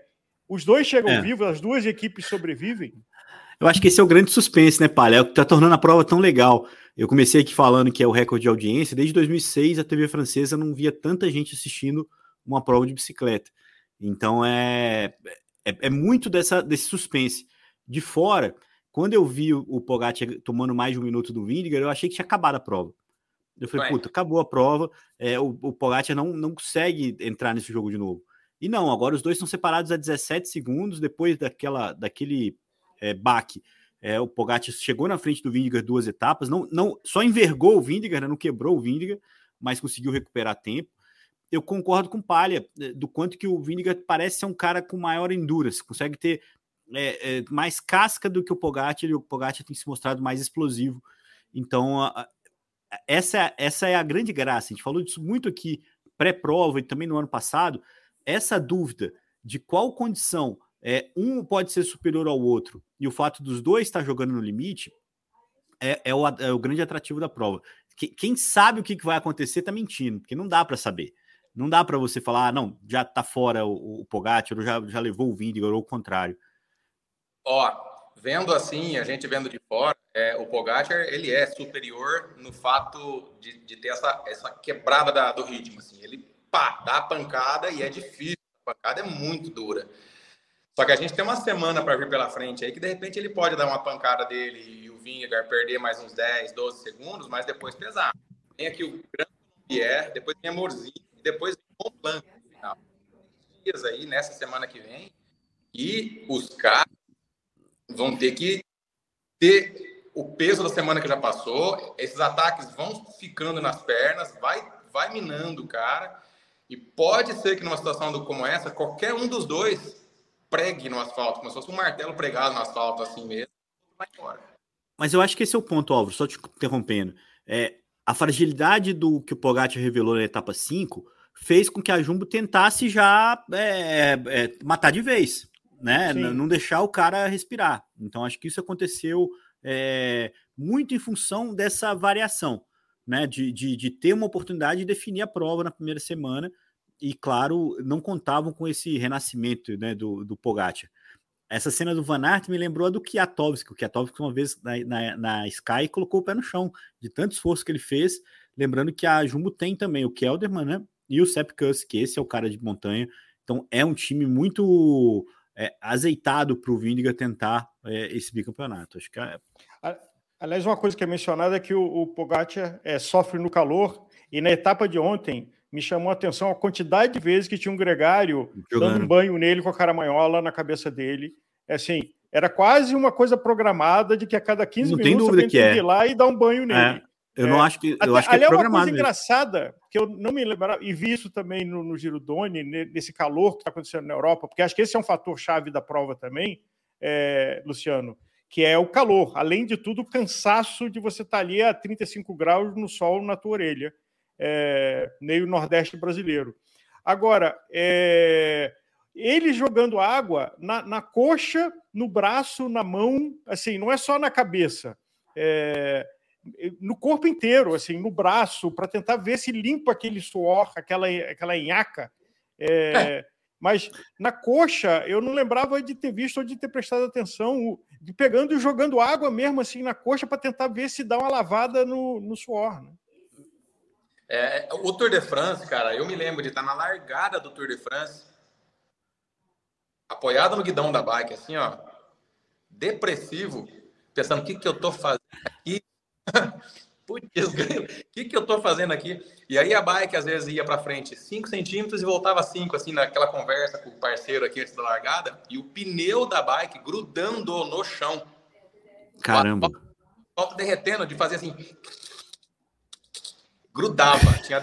os dois chegam é. vivos, as duas equipes sobrevivem? Eu acho que esse é o grande suspense, né, Palha? É o que está tornando a prova tão legal. Eu comecei aqui falando que é o recorde de audiência. Desde 2006, a TV francesa não via tanta gente assistindo uma prova de bicicleta. Então é, é, é muito dessa, desse suspense. De fora, quando eu vi o, o Pogacar tomando mais de um minuto do Vindiger, eu achei que tinha acabado a prova. Eu falei, puta, acabou a prova, é, o, o Pogacar não, não consegue entrar nesse jogo de novo. E não, agora os dois estão separados a 17 segundos depois daquela, daquele é, baque. É, o Pogacar chegou na frente do Vindiger duas etapas, não, não só envergou o Vindiger, né, não quebrou o Vindiger, mas conseguiu recuperar tempo. Eu concordo com Palha é, do quanto que o Vindiger parece ser um cara com maior endurance, consegue ter é, é, mais casca do que o Pogacar e o Pogacar tem se mostrado mais explosivo. Então, a, a, essa, essa é a grande graça. A gente falou disso muito aqui pré-prova e também no ano passado. Essa dúvida de qual condição é, um pode ser superior ao outro e o fato dos dois estar jogando no limite é, é, o, é o, grande atrativo da prova. Que, quem sabe o que, vai acontecer está mentindo, porque não dá para saber. Não dá para você falar, ah, não, já está fora o, o Pogacar, já, já levou o Vindiger, ou o contrário. Ó, vendo assim, a gente vendo de fora, é, o Pogacar ele é superior no fato de, de ter essa, essa quebrada da, do ritmo. Assim. Ele pá, dá a pancada e é difícil, a pancada é muito dura. Só que a gente tem uma semana para vir pela frente aí que de repente ele pode dar uma pancada dele e o Vingegaard perder mais uns 10, 12 segundos, mas depois pesar. Tem aqui o Grande Pierre, depois tem Amorzinho depois o Blanc no final. Dias aí nessa semana que vem e os caras vão ter que ter o peso da semana que já passou. Esses ataques vão ficando nas pernas, vai, vai minando o cara. E pode ser que numa situação como essa, qualquer um dos dois pregue no asfalto, como se fosse um martelo pregado no asfalto assim mesmo, vai embora. Mas eu acho que esse é o ponto, Álvaro, só te interrompendo. É, a fragilidade do que o Pogacar revelou na etapa 5 fez com que a Jumbo tentasse já é, é, matar de vez, né? Não deixar o cara respirar. Então acho que isso aconteceu é, muito em função dessa variação, né? De, de, de ter uma oportunidade de definir a prova na primeira semana e claro, não contavam com esse renascimento né, do, do Pogacar. Essa cena do Van Aert me lembrou a do Kiatowski. O Kiatowski, uma vez na, na, na, Sky, colocou o pé no chão, de tanto esforço que ele fez. Lembrando que a Jumbo tem também o Kelderman né, e o Sepp Kuss, que esse é o cara de montanha. Então é um time muito é, azeitado para o Vindiga tentar é, esse bicampeonato. Acho que é... Aliás, uma coisa que é mencionada é que o, o Pogacar é, sofre no calor e na etapa de ontem me chamou a atenção a quantidade de vezes que tinha um gregário Jogando. dando um banho nele com a caramanhola na cabeça dele. É assim, era quase uma coisa programada de que a cada 15 não minutos alguém que é. ir lá e dar um banho nele. É. Eu é. não acho que. Eu Até, acho que é, é uma coisa engraçada, que eu não me lembrava, e vi isso também no, no Giro Doni, nesse calor que está acontecendo na Europa, porque acho que esse é um fator chave da prova também, é, Luciano, que é o calor. Além de tudo, o cansaço de você estar tá ali a 35 graus no sol na tua orelha é, meio nordeste brasileiro. Agora, é, ele jogando água na, na, coxa, no braço, na mão, assim, não é só na cabeça, é, no corpo inteiro, assim, no braço, para tentar ver se limpa aquele suor, aquela, aquela enhaca. É, é. Mas na coxa, eu não lembrava de ter visto ou de ter prestado atenção, de pegando e jogando água mesmo assim na coxa para tentar ver se dá uma lavada no, no suor. Né? É, o Tour de France, cara, eu me lembro de estar na largada do Tour de France, apoiado no guidão da bike, assim, ó, depressivo, pensando o que, que eu tô fazendo aqui. <laughs> Putz, o que, que eu tô fazendo aqui? E aí a bike às vezes ia para frente 5 centímetros e voltava 5, assim, naquela conversa com o parceiro aqui antes da largada, e o pneu da bike grudando no chão. Caramba. Falta derretendo, de fazer assim grudava. Tinha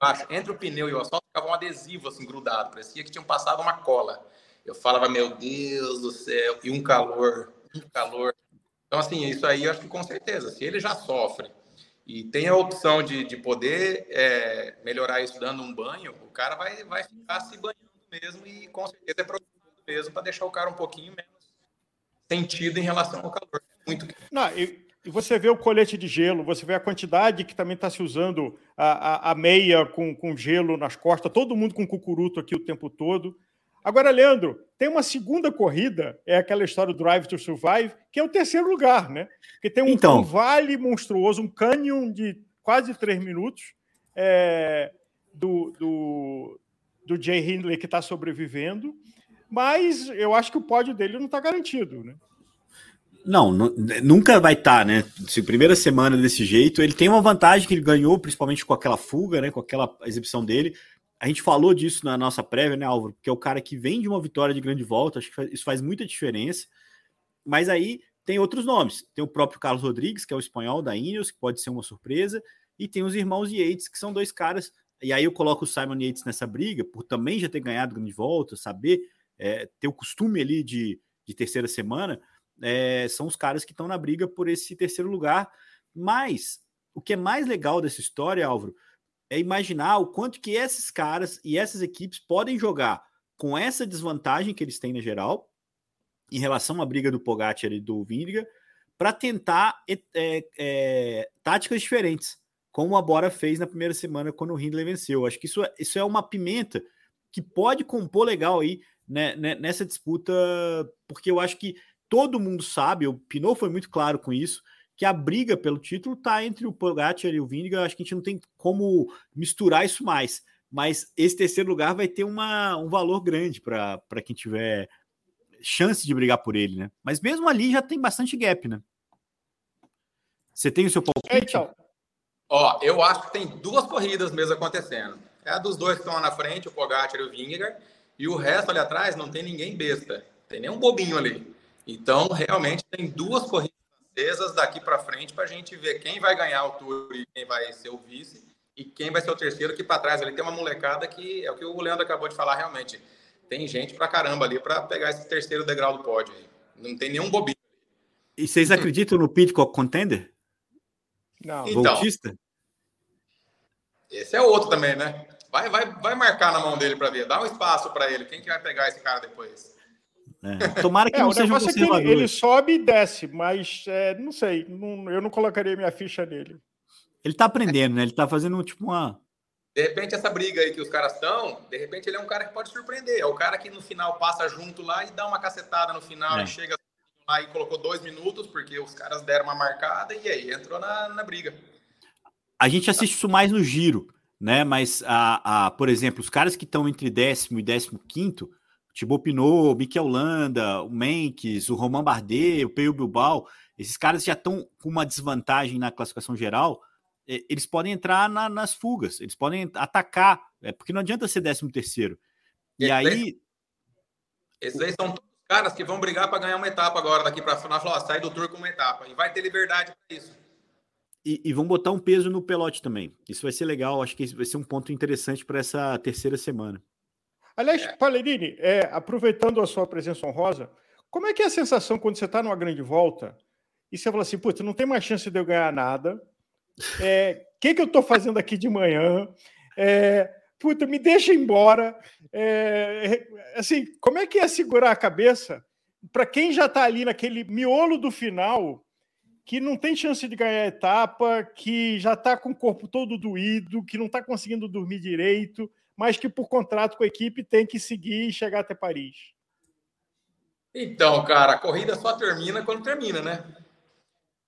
baixo, entre o pneu e o asfalto ficava um adesivo assim grudado, parecia que tinham passado uma cola. Eu falava, meu Deus do céu, e um calor, um calor. Então, assim, isso aí eu acho que com certeza, se ele já sofre e tem a opção de, de poder é, melhorar isso dando um banho, o cara vai, vai ficar se banhando mesmo e com certeza é mesmo para deixar o cara um pouquinho menos sentido em relação ao calor. Muito. Não, e, E você vê o colete de gelo, você vê a quantidade que também está se usando a, a, a, meia com, com gelo nas costas, todo mundo com cucuruto aqui o tempo todo. Agora, Leandro, tem uma segunda corrida, é aquela história do Drive to Survive, que é o terceiro lugar, né? Porque tem um, então... um vale monstruoso, um canyon de quase três minutos é, do, do, do Jay Hindley que está sobrevivendo, mas eu acho que o pódio dele não está garantido, né? Não, nunca vai estar, tá, né? Se primeira semana desse jeito, ele tem uma vantagem que ele ganhou, principalmente com aquela fuga, né? Com aquela exibição dele. A gente falou disso na nossa prévia, né, Álvaro? Porque é o cara que vem de uma vitória de grande volta, acho que isso faz muita diferença. Mas aí tem outros nomes. Tem o próprio Carlos Rodrigues, que é o espanhol da Ineos, que pode ser uma surpresa, e tem os irmãos Yates, que são dois caras. E aí eu coloco o Simon Yates nessa briga, por também já ter ganhado grande volta, saber é, ter o costume ali de, de terceira semana é, são os caras que estão na briga por esse terceiro lugar. Mas o que é mais legal dessa história, Álvaro, é imaginar o quanto que esses caras e essas equipes podem jogar com essa desvantagem que eles têm na geral, em relação à briga do Pogacar e do Vindiga, para tentar é, é, táticas diferentes, como a Bora fez na primeira semana quando o Hindley venceu. Acho que isso, é, isso é uma pimenta que pode compor legal aí né, né, nessa disputa, porque eu acho que todo mundo sabe, o Pinot foi muito claro com isso, que a briga pelo título está entre o Pogacar e o Vingegaard. Acho que a gente não tem como misturar isso mais. Mas esse terceiro lugar vai ter uma, um valor grande para quem tiver chance de brigar por ele, né? Mas mesmo ali já tem bastante gap, né? Você tem o seu palpite? Então. Ó, eu acho que tem duas corridas mesmo acontecendo. É a dos dois que estão lá na frente, o Pogacar e o Vingegaard, e o resto ali atrás não tem ninguém besta. Tem nenhum bobinho ali. Então, realmente, tem duas corridas francesas daqui para frente para a gente ver quem vai ganhar o Tour e quem vai ser o vice e quem vai ser o terceiro, que para trás ali tem uma molecada que é o que o Leandro acabou de falar realmente. Tem gente para caramba ali para pegar esse terceiro degrau do pódio. Não tem nenhum bobinho. E vocês acreditam no Pitcock Contender? Não. Então, Voltista? Esse é outro também, né? Vai, vai, vai marcar na mão dele para ver. Dá um espaço para ele. Quem que vai pegar esse cara depois? É. Tomara que é, não seja um conservador. É que ele, ele, sobe e desce, mas é, não sei, não, eu não colocaria minha ficha nele. Ele tá aprendendo, né? Ele tá fazendo tipo uma. De repente, essa briga aí que os caras estão, de repente ele é um cara que pode surpreender. É o cara que no final passa junto lá e dá uma cacetada no final é. e chega lá e colocou dois minutos, porque os caras deram uma marcada e aí entrou na, na briga. A gente assiste isso mais no giro, né? Mas, a, a, por exemplo, os caras que estão entre décimo e décimo quinto Thibaut Pinot, Mikel Landa, o Menkes, o Roman Bardet, o Peio Bilbao, esses caras já estão com uma desvantagem na classificação geral, eles podem entrar na, nas fugas, eles podem atacar, é, porque não adianta ser 13 terceiro. E, e aí... Esses aí são todos os caras que vão brigar para ganhar uma etapa agora, daqui para frente, falar, sai do tour com uma etapa, e vai ter liberdade para isso. E, e, vão botar um peso no pelote também. Isso vai ser legal, acho que vai ser um ponto interessante para essa terceira semana. Aliás, é. Palerini, é, aproveitando a sua presença honrosa, como é que é a sensação quando você está numa grande volta e você fala assim, putz, não tem mais chance de eu ganhar nada, o é, que, que eu estou fazendo aqui de manhã? É, puta, me deixa embora. É, assim, como é que é segurar a cabeça para quem já está ali naquele miolo do final, que não tem chance de ganhar a etapa, que já está com o corpo todo doído, que não está conseguindo dormir direito, mas que por contrato com a equipe tem que seguir e chegar até Paris. Então, cara, a corrida só termina quando termina, né?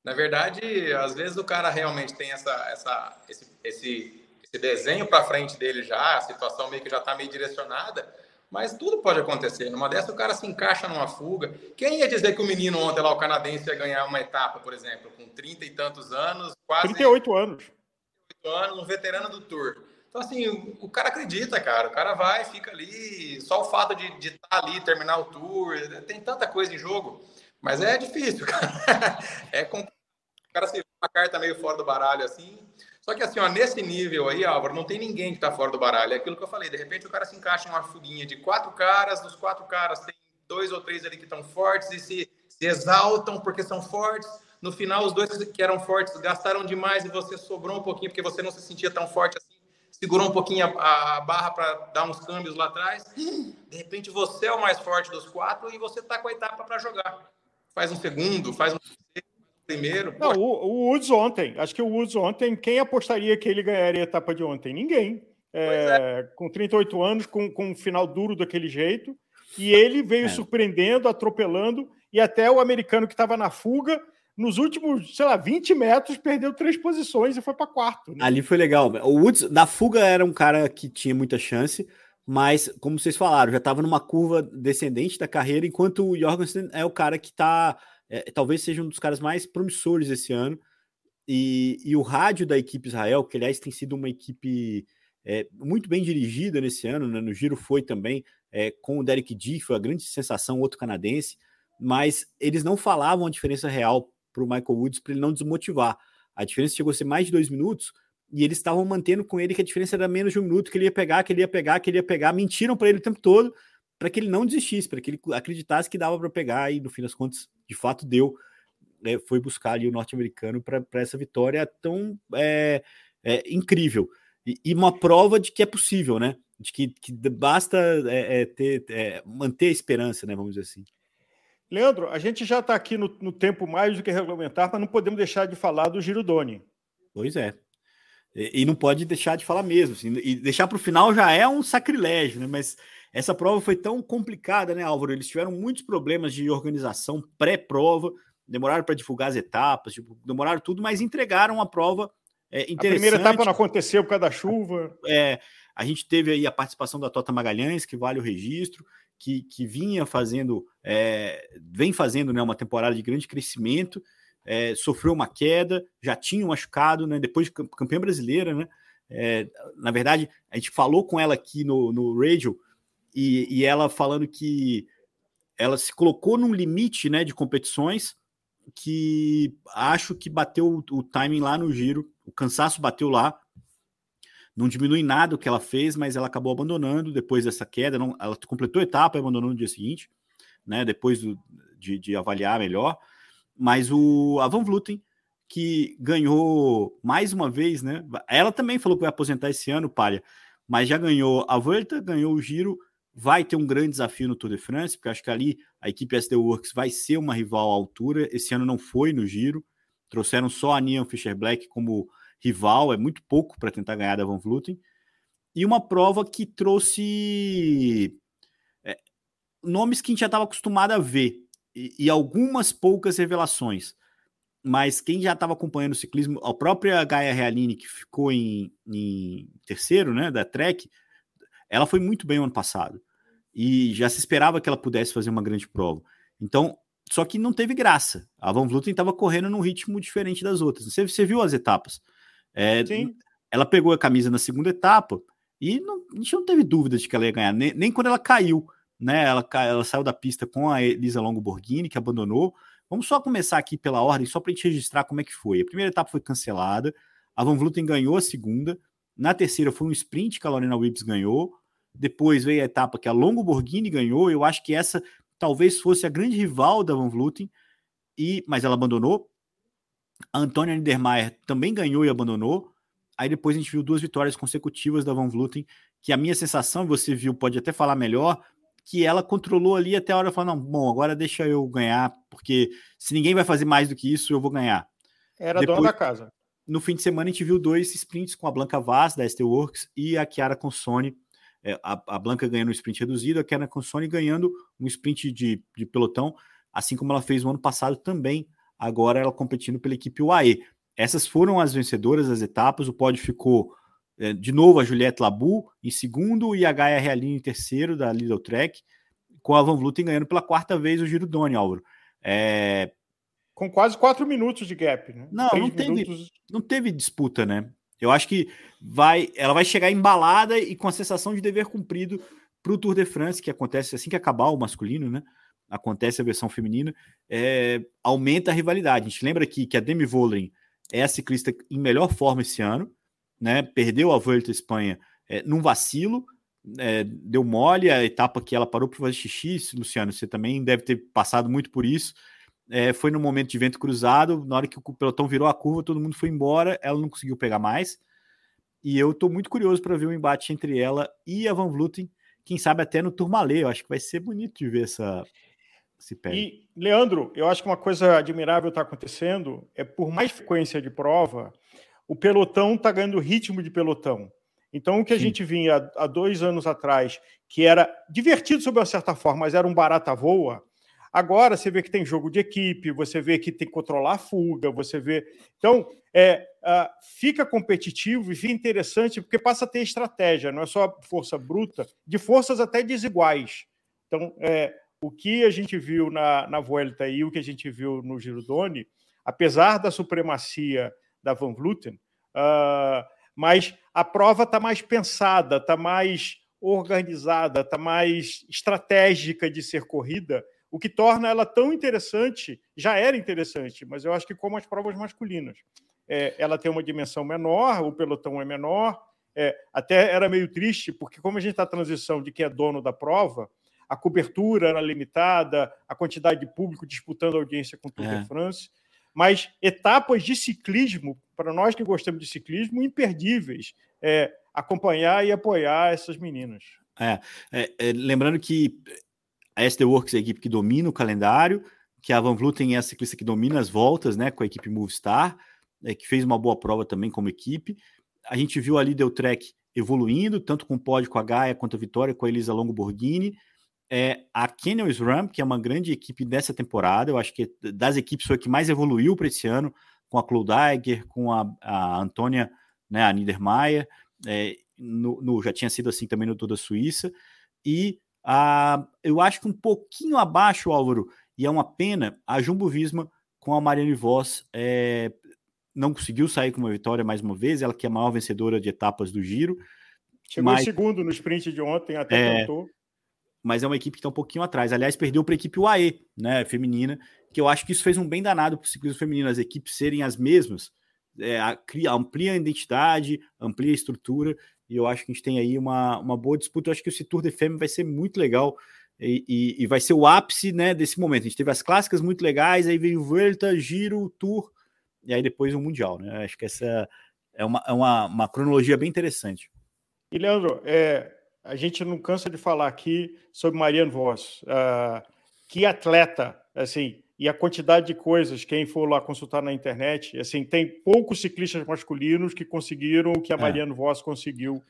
Na verdade, às vezes o cara realmente tem essa, essa, esse, esse, esse desenho para frente dele já, a situação meio que já está meio direcionada, mas tudo pode acontecer. Numa dessa, o cara se encaixa numa fuga. Quem ia dizer que o menino ontem lá, o canadense, ia ganhar uma etapa, por exemplo, com 30 e tantos anos, quase. 38 anos. 38 anos, um veterano do Tour. Então, assim, o, cara acredita, cara. O cara vai, fica ali. Só o fato de estar tá ali, terminar o tour, tem tanta coisa em jogo. Mas é difícil, <laughs> cara. É complicado. O cara se uma carta meio fora do baralho, assim. Só que, assim, ó, nesse nível aí, Álvaro, não tem ninguém que tá fora do baralho. É aquilo que eu falei. De repente, o cara se encaixa em uma fuguinha de quatro caras. Dos quatro caras, tem dois ou três ali que estão fortes e se, se exaltam porque são fortes. No final, os dois que eram fortes gastaram demais e você sobrou um pouquinho porque você não se sentia tão forte assim segurou um pouquinho a, a barra para dar uns câmbios lá atrás. De repente você é o mais forte dos quatro e você está com a etapa para jogar. Faz um segundo, faz um primeiro. Não, o, o Woods ontem, acho que o Woods ontem, quem apostaria que ele ganharia a etapa de ontem? Ninguém. É, é. Com 38 anos, com, com um final duro daquele jeito, e ele veio é. surpreendendo, atropelando, e até o americano que estava na fuga, nos últimos, sei lá, 20 metros, perdeu três posições e foi para quarto. Né? Ali foi legal. O Woods, da fuga, era um cara que tinha muita chance, mas, como vocês falaram, já estava numa curva descendente da carreira, enquanto o Jorgensen é o cara que está é, talvez seja um dos caras mais promissores esse ano. E, e, o rádio da equipe Israel, que aliás tem sido uma equipe é, muito bem dirigida nesse ano, né? no Giro foi também, é, com o Derek D, foi a grande sensação, outro canadense, mas eles não falavam a diferença real para o Michael Woods para ele não desmotivar. A diferença chegou a ser mais de dois minutos e eles estavam mantendo com ele que a diferença era menos de um minuto, que ele ia pegar, que ele ia pegar, que ele ia pegar, mentiram para ele o tempo todo para que ele não desistisse, para que ele acreditasse que dava para pegar e no fim das contas de fato deu, né, foi buscar ali o norte-americano para essa vitória tão é, é, incrível. E, e, uma prova de que é possível, né? De que, que basta é, é ter, é, manter a esperança, né? Vamos dizer assim. Leandro, a gente já está aqui no, no, tempo mais do que regulamentar, mas não podemos deixar de falar do Girodoni. Pois é. E, e não pode deixar de falar mesmo. Assim, e deixar para o final já é um sacrilégio, né? Mas essa prova foi tão complicada, né, Álvaro? Eles tiveram muitos problemas de organização pré-prova, demoraram para divulgar as etapas, tipo, demoraram tudo, mas entregaram a prova é, interessante. A primeira etapa não aconteceu por causa da chuva. É, a gente teve aí a participação da Tota Magalhães, que vale o registro, que, que vinha fazendo, é, vem fazendo né, uma temporada de grande crescimento, é, sofreu uma queda, já tinha machucado, né, depois de campeã brasileira, né? É, na verdade, a gente falou com ela aqui no, no radio e, e ela falando que ela se colocou num limite né, de competições que acho que bateu o, o timing lá no giro, o cansaço bateu lá, não diminui nada o que ela fez, mas ela acabou abandonando depois dessa queda. Não, ela completou a etapa e abandonou no dia seguinte, né? Depois do, de, de, avaliar melhor. Mas o a Van Vluten, que ganhou mais uma vez, né? Ela também falou que vai aposentar esse ano, Palha, mas já ganhou a Volta, ganhou o Giro vai ter um grande desafio no Tour de France, porque acho que ali a equipe SD Works vai ser uma rival à altura. Esse ano não foi no Giro, trouxeram só a Nian Fischer Black como rival, é muito pouco para tentar ganhar da Van Vluten. E uma prova que trouxe é, nomes que a gente já estava acostumado a ver e, e, algumas poucas revelações. Mas quem já estava acompanhando o ciclismo, a própria Gaia Realini, que ficou em, em terceiro né, da Trek, ela foi muito bem no ano passado e já se esperava que ela pudesse fazer uma grande prova. Então, só que não teve graça. A Van Vluten estava correndo num ritmo diferente das outras. Você, você viu as etapas? É. Ela pegou a camisa na segunda etapa e não, a gente não teve dúvida de que ela ia ganhar, nem, nem quando ela caiu. Né? Ela, ela saiu da pista com a Elisa Longo Borghini, que abandonou. Vamos só começar aqui pela ordem, só para a gente registrar como é que foi. A primeira etapa foi cancelada, a Van Vluten ganhou a segunda, na terceira foi um sprint que a Lorena Wibbs ganhou, depois veio a etapa que a Longo Borghini ganhou. Eu acho que essa talvez fosse a grande rival da Van Vluten, e, mas ela abandonou. A Antônia Niedermayer também ganhou e abandonou. Aí depois a gente viu duas vitórias consecutivas da Van Vluten, que a minha sensação, você viu, pode até falar melhor, que ela controlou ali até a hora não, bom, agora deixa eu ganhar, porque se ninguém vai fazer mais do que isso, eu vou ganhar. Era depois, dona da casa. No fim de semana a gente viu dois sprints com a Blanca Vaz, da ST Works, e a Chiara Consone, é, a, a, Blanca ganhando um sprint reduzido, a Kena Consone ganhando um sprint de, de pelotão, assim como ela fez no ano passado também, agora ela competindo pela equipe UAE. Essas foram as vencedoras das etapas, o pódio ficou é, de novo a Juliette Labu em segundo e a Gaia Realini em terceiro da Lidl Trek, com a Van Vluten ganhando pela quarta vez o Giro Doni, Álvaro. É... Com quase quatro minutos de gap, né? Não, não teve, minutos... não teve disputa, né? Eu acho que vai, ela vai chegar embalada e com a sensação de dever cumprido para o Tour de France, que acontece assim que acabar o masculino, né? Acontece a versão feminina, é, aumenta a rivalidade. A gente lembra aqui que a Demi Vollering é a ciclista em melhor forma esse ano, né? Perdeu a Volta à Espanha é, num vacilo, é, deu mole a etapa que ela parou para fazer xixi. Luciano, você também deve ter passado muito por isso é, foi no momento de vento cruzado, na hora que o pelotão virou a curva, todo mundo foi embora, ela não conseguiu pegar mais. E eu estou muito curioso para ver o embate entre ela e a Van Vluten, quem sabe até no Tourmalet, eu acho que vai ser bonito de ver essa se perde. E, Leandro, eu acho que uma coisa admirável está acontecendo é, por mais frequência de prova, o pelotão está ganhando ritmo de pelotão. Então, o que a Sim. gente vinha há dois anos atrás, que era divertido sob uma certa forma, mas era um barata voa, agora você vê que tem jogo de equipe, você vê que tem que controlar a fuga, você vê. Então, é, uh, fica competitivo e fica interessante, porque passa a ter estratégia, não é só força bruta, de forças até desiguais. Então, é, o que a gente viu na, na Vuelta e o que a gente viu no Girodone, apesar da supremacia da Van Vleuten, uh, mas a prova está mais pensada, está mais organizada, está mais estratégica de ser corrida, o que torna ela tão interessante, já era interessante, mas eu acho que como as provas masculinas. É, ela tem uma dimensão menor, o pelotão é menor, é, até era meio triste, porque como a gente está transição de quem é dono da prova, a cobertura era limitada, a quantidade de público disputando a audiência com o Tour é. de France, mas etapas de ciclismo, para nós que gostamos de ciclismo, imperdíveis. É, acompanhar e apoiar essas meninas. É, é, é, lembrando que a SD Works é a equipe que domina o calendário, que a Van Vluten é a ciclista que domina as voltas, né, com a equipe Movistar, é, que fez uma boa prova também como equipe. A gente viu ali Del Trek evoluindo, tanto com o pódio com a Gaia quanto a vitória com a Elisa Longo Borghini é a Canyon SRAM, que é uma grande equipe dessa temporada. Eu acho que das equipes foi a que mais evoluiu para esse ano, com a Clodaiger, com a, a Antônia, né, a Niedermayer. É, no, no, já tinha sido assim também no Tour da Suíça. E a, eu acho que um pouquinho abaixo, Álvaro, e é uma pena, a Jumbo Visma com a Mariane Voss é, não conseguiu sair com uma vitória mais uma vez, ela que é a maior vencedora de etapas do Giro. Chegou mas, em segundo no sprint de ontem, até é, tentou mas é uma equipe que está um pouquinho atrás. Aliás, perdeu para a equipe UAE, né, feminina, que eu acho que isso fez um bem danado para o ciclismo feminino, as equipes serem as mesmas, é, cria, amplia a identidade, amplia a estrutura, e eu acho que a gente tem aí uma, uma boa disputa. Eu acho que esse Tour de Femme vai ser muito legal e, e, e, vai ser o ápice né, desse momento. A gente teve as clássicas muito legais, aí veio o Vuelta, Giro, Tour, e aí depois o Mundial. Né? Acho que essa é uma, é uma, uma cronologia bem interessante. E, Leandro, é, a gente não cansa de falar aqui sobre Mariano Voss. Uh, que atleta, assim, e a quantidade de coisas, quem for lá consultar na internet, assim, tem poucos ciclistas masculinos que conseguiram o que a é. Mariano Voss conseguiu.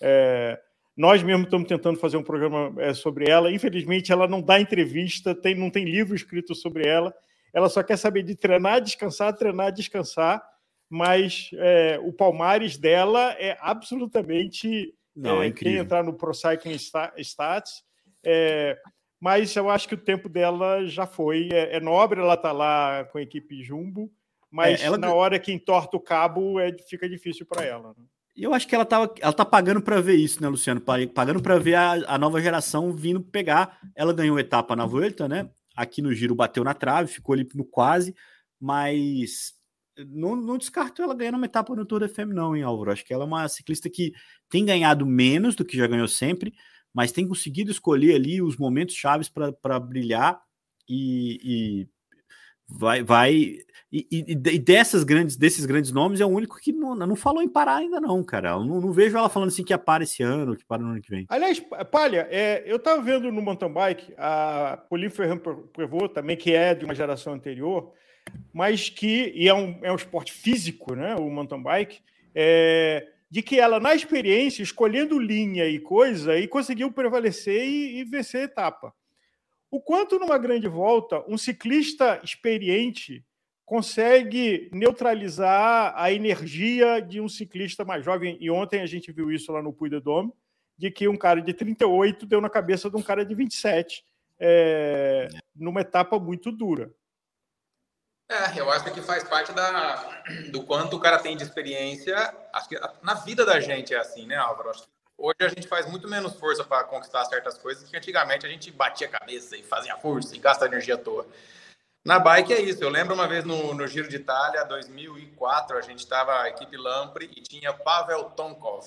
É, nós mesmo estamos tentando fazer um programa é, sobre ela. Infelizmente, ela não dá entrevista, tem, não tem livro escrito sobre ela. Ela só quer saber de treinar, descansar, treinar, descansar. Mas é, o palmares dela é absolutamente não, é, é quem entrar no Pro Cycling Stats. É, mas eu acho que o tempo dela já foi. É, é nobre ela estar tá lá com a equipe Jumbo, mas é, ela... na hora que entorta o cabo é, fica difícil para ela. Né? Eu acho que ela tá, ela tá pagando para ver isso, né, Luciano? Pagando para ver a, a, nova geração vindo pegar. Ela ganhou etapa na Vuelta, né? Aqui no Giro bateu na trave, ficou ali no quase, mas não, não descarto ela ganhando uma etapa no Tour de FM, não, hein, Álvaro? Acho que ela é uma ciclista que tem ganhado menos do que já ganhou sempre, mas tem conseguido escolher ali os momentos chaves para brilhar e, e, vai vai e, e, dessas grandes desses grandes nomes é o único que não, não falou em parar ainda não, cara. Eu não, não vejo ela falando assim que para esse ano, que para no ano que vem. Aliás, Palha, é, eu estava vendo no mountain bike a Pauline Ferrand Prevot também que é de uma geração anterior mas que, e é um, é um esporte físico, né, o mountain bike, é, de que ela, na experiência, escolhendo linha e coisa, e conseguiu prevalecer e, e vencer a etapa. O quanto numa grande volta um ciclista experiente consegue neutralizar a energia de um ciclista mais jovem. E ontem a gente viu isso lá no Puy de Dôme, de que um cara de 38 deu na cabeça de um cara de 27 é, numa etapa muito dura. É, eu acho que faz parte da, do quanto o cara tem de experiência. Acho que na vida da gente é assim, né, Álvaro? Acho que hoje a gente faz muito menos força para conquistar certas coisas que antigamente a gente batia a cabeça e fazia força e gasta energia à toa. Na bike é isso. Eu lembro uma vez no, no Giro de Itália, 2004, a gente estava a equipe Lampre e tinha Pavel Tonkov.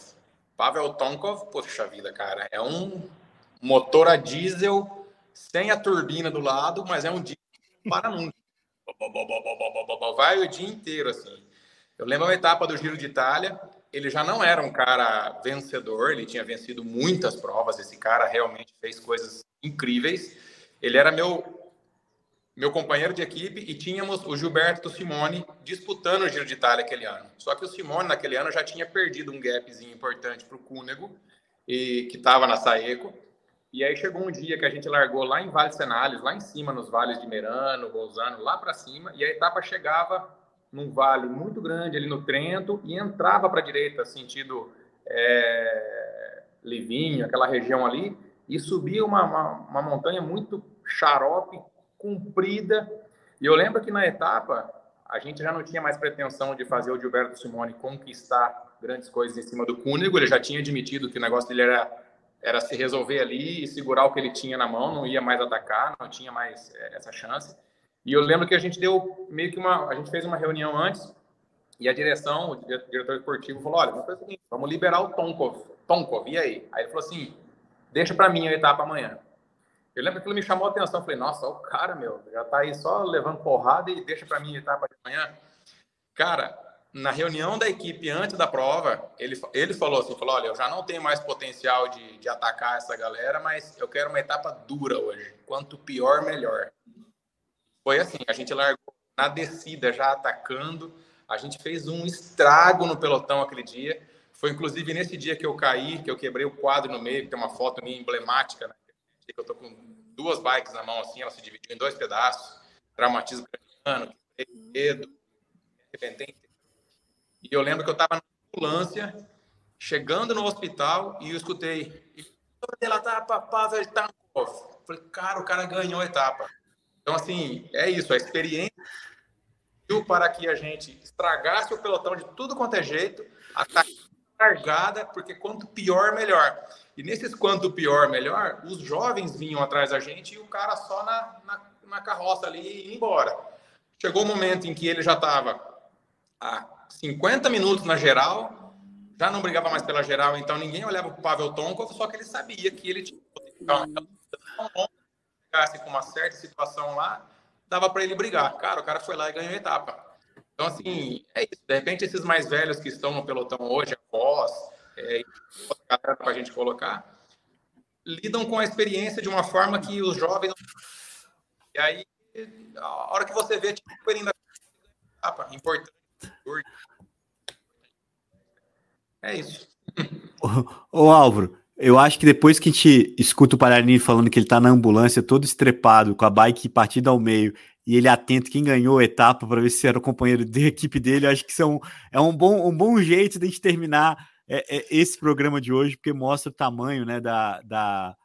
Pavel Tonkov, poxa vida, cara, é um motor a diesel sem a turbina do lado, mas é um diesel para nunca vai o dia inteiro assim. Eu lembro uma etapa do Giro de Itália, ele já não era um cara vencedor, ele tinha vencido muitas provas, esse cara realmente fez coisas incríveis. Ele era meu meu companheiro de equipe, e tínhamos o Gilberto Simone disputando o Giro de Itália aquele ano. Só que o Simone, naquele ano, já tinha perdido um gapzinho importante para o Cúnego, e, que estava na Saeco. E aí chegou um dia que a gente largou lá em Vale Senales, lá em cima, nos vales de Merano, Bolzano, lá para cima, e a etapa chegava num vale muito grande ali no Trento e entrava para a direita, sentido é, Livinho, aquela região ali, e subia uma, uma, uma montanha muito xarope, comprida. E eu lembro que na etapa a gente já não tinha mais pretensão de fazer o Gilberto Simone conquistar grandes coisas em cima do Cúnego, ele já tinha admitido que o negócio dele era, era se resolver ali e segurar o que ele tinha na mão, não ia mais atacar, não tinha mais é, essa chance. E eu lembro que a gente deu meio que uma. A gente fez uma reunião antes e a direção, o diretor esportivo, falou: olha, vamos fazer o seguinte, vamos liberar o Tonkov. Tonkov, e aí? Aí ele falou assim: deixa para mim a etapa amanhã. Eu lembro que ele me chamou a atenção. Falei, nossa, o cara, meu, já tá aí só levando porrada e deixa para mim a etapa de amanhã. Cara, na reunião da equipe antes da prova, ele, ele falou assim: falou, olha, eu já não tenho mais potencial de, de atacar essa galera, mas eu quero uma etapa dura hoje. Quanto pior, melhor. Foi assim: a gente largou na descida já atacando. A gente fez um estrago no pelotão aquele dia. Foi inclusive nesse dia que eu caí, que eu quebrei o quadro no meio, que tem uma foto minha emblemática, né? que eu tô com duas bikes na mão, assim, ela se dividiu em dois pedaços, traumatismo craniano, dedo, arrebentei. E eu lembro que eu estava na ambulância, chegando no hospital, e eu escutei, ela tá Pavel Tankov. Falei, cara, o cara ganhou a etapa. Então, assim, é isso, a experiência para que a gente estragasse o pelotão de tudo quanto é jeito, atacar largada, porque quanto pior, melhor. E nesses quanto pior, melhor, os jovens vinham atrás da gente e o cara só na, na, na carroça ali e embora. Chegou o um momento em que ele já estava a 50 minutos na geral, já não brigava mais pela geral, então ninguém olhava para o Pavel Tonkov, só que ele sabia que ele tinha ficasse com uma certa situação lá, dava para ele brigar. Cara, o cara foi lá e ganhou a etapa. Então, assim, é isso. De repente, esses mais velhos que estão no pelotão hoje, após, é, para a gente colocar, lidam com a experiência de uma forma que os jovens. E aí, a hora que você vê, tipo, da etapa, importante. É isso. Ô, ô, Álvaro, eu acho que depois que a gente escuta o Pararini falando que ele tá na ambulância todo estrepado, com a bike partida ao meio, e ele atento quem ganhou a etapa para ver se era o companheiro de equipe dele. Eu acho que isso é um, é um, bom, um bom jeito de a gente terminar é, é, esse programa de hoje, porque mostra o tamanho né, da, da,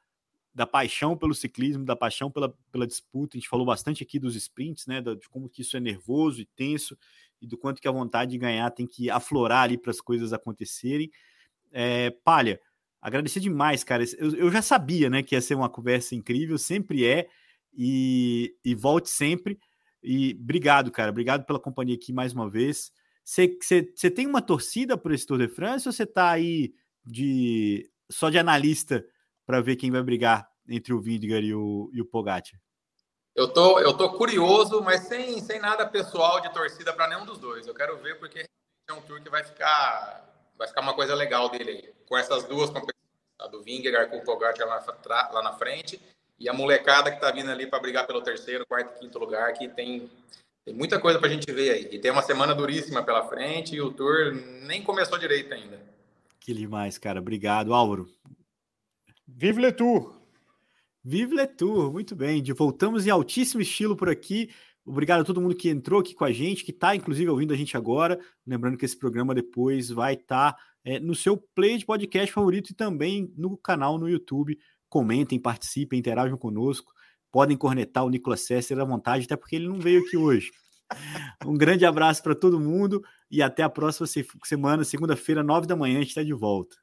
da paixão pelo ciclismo, da paixão pela, pela disputa. A gente falou bastante aqui dos sprints, né, de como que isso é nervoso e tenso, e do quanto que a vontade de ganhar tem que aflorar ali para as coisas acontecerem. É, Palha, agradecer demais, cara. Eu, eu já sabia né, que ia ser uma conversa incrível, sempre é e, e volte sempre. E obrigado, cara. Obrigado pela companhia aqui mais uma vez. Você tem uma torcida para esse Tour de France ou você está aí de só de analista para ver quem vai brigar entre o Vingegaard e o, e o Pogacar? Eu tô, eu tô curioso, mas sem, sem nada pessoal de torcida para nenhum dos dois. Eu quero ver porque é um tour que vai ficar vai ficar uma coisa legal dele aí, com essas duas competições, a do Vingegaard com o Pogacar lá, lá na frente e a molecada que está vindo ali para brigar pelo terceiro, quarto, quinto lugar, que tem, tem muita coisa para a gente ver aí. E tem uma semana duríssima pela frente e o Tour nem começou direito ainda. Que demais, cara. Obrigado, Álvaro. Vive le Tour! Vive le Tour, muito bem. De voltamos em altíssimo estilo por aqui. Obrigado a todo mundo que entrou aqui com a gente, que está inclusive ouvindo a gente agora. Lembrando que esse programa depois vai estar tá, é, no seu play de podcast favorito e também no canal no YouTube comentem, participem, interajam conosco. Podem cornetar o Nicolas Sesser à vontade, até porque ele não veio aqui hoje. <laughs> Um grande abraço para todo mundo e até a próxima semana, segunda-feira, nove da manhã, a gente está de volta.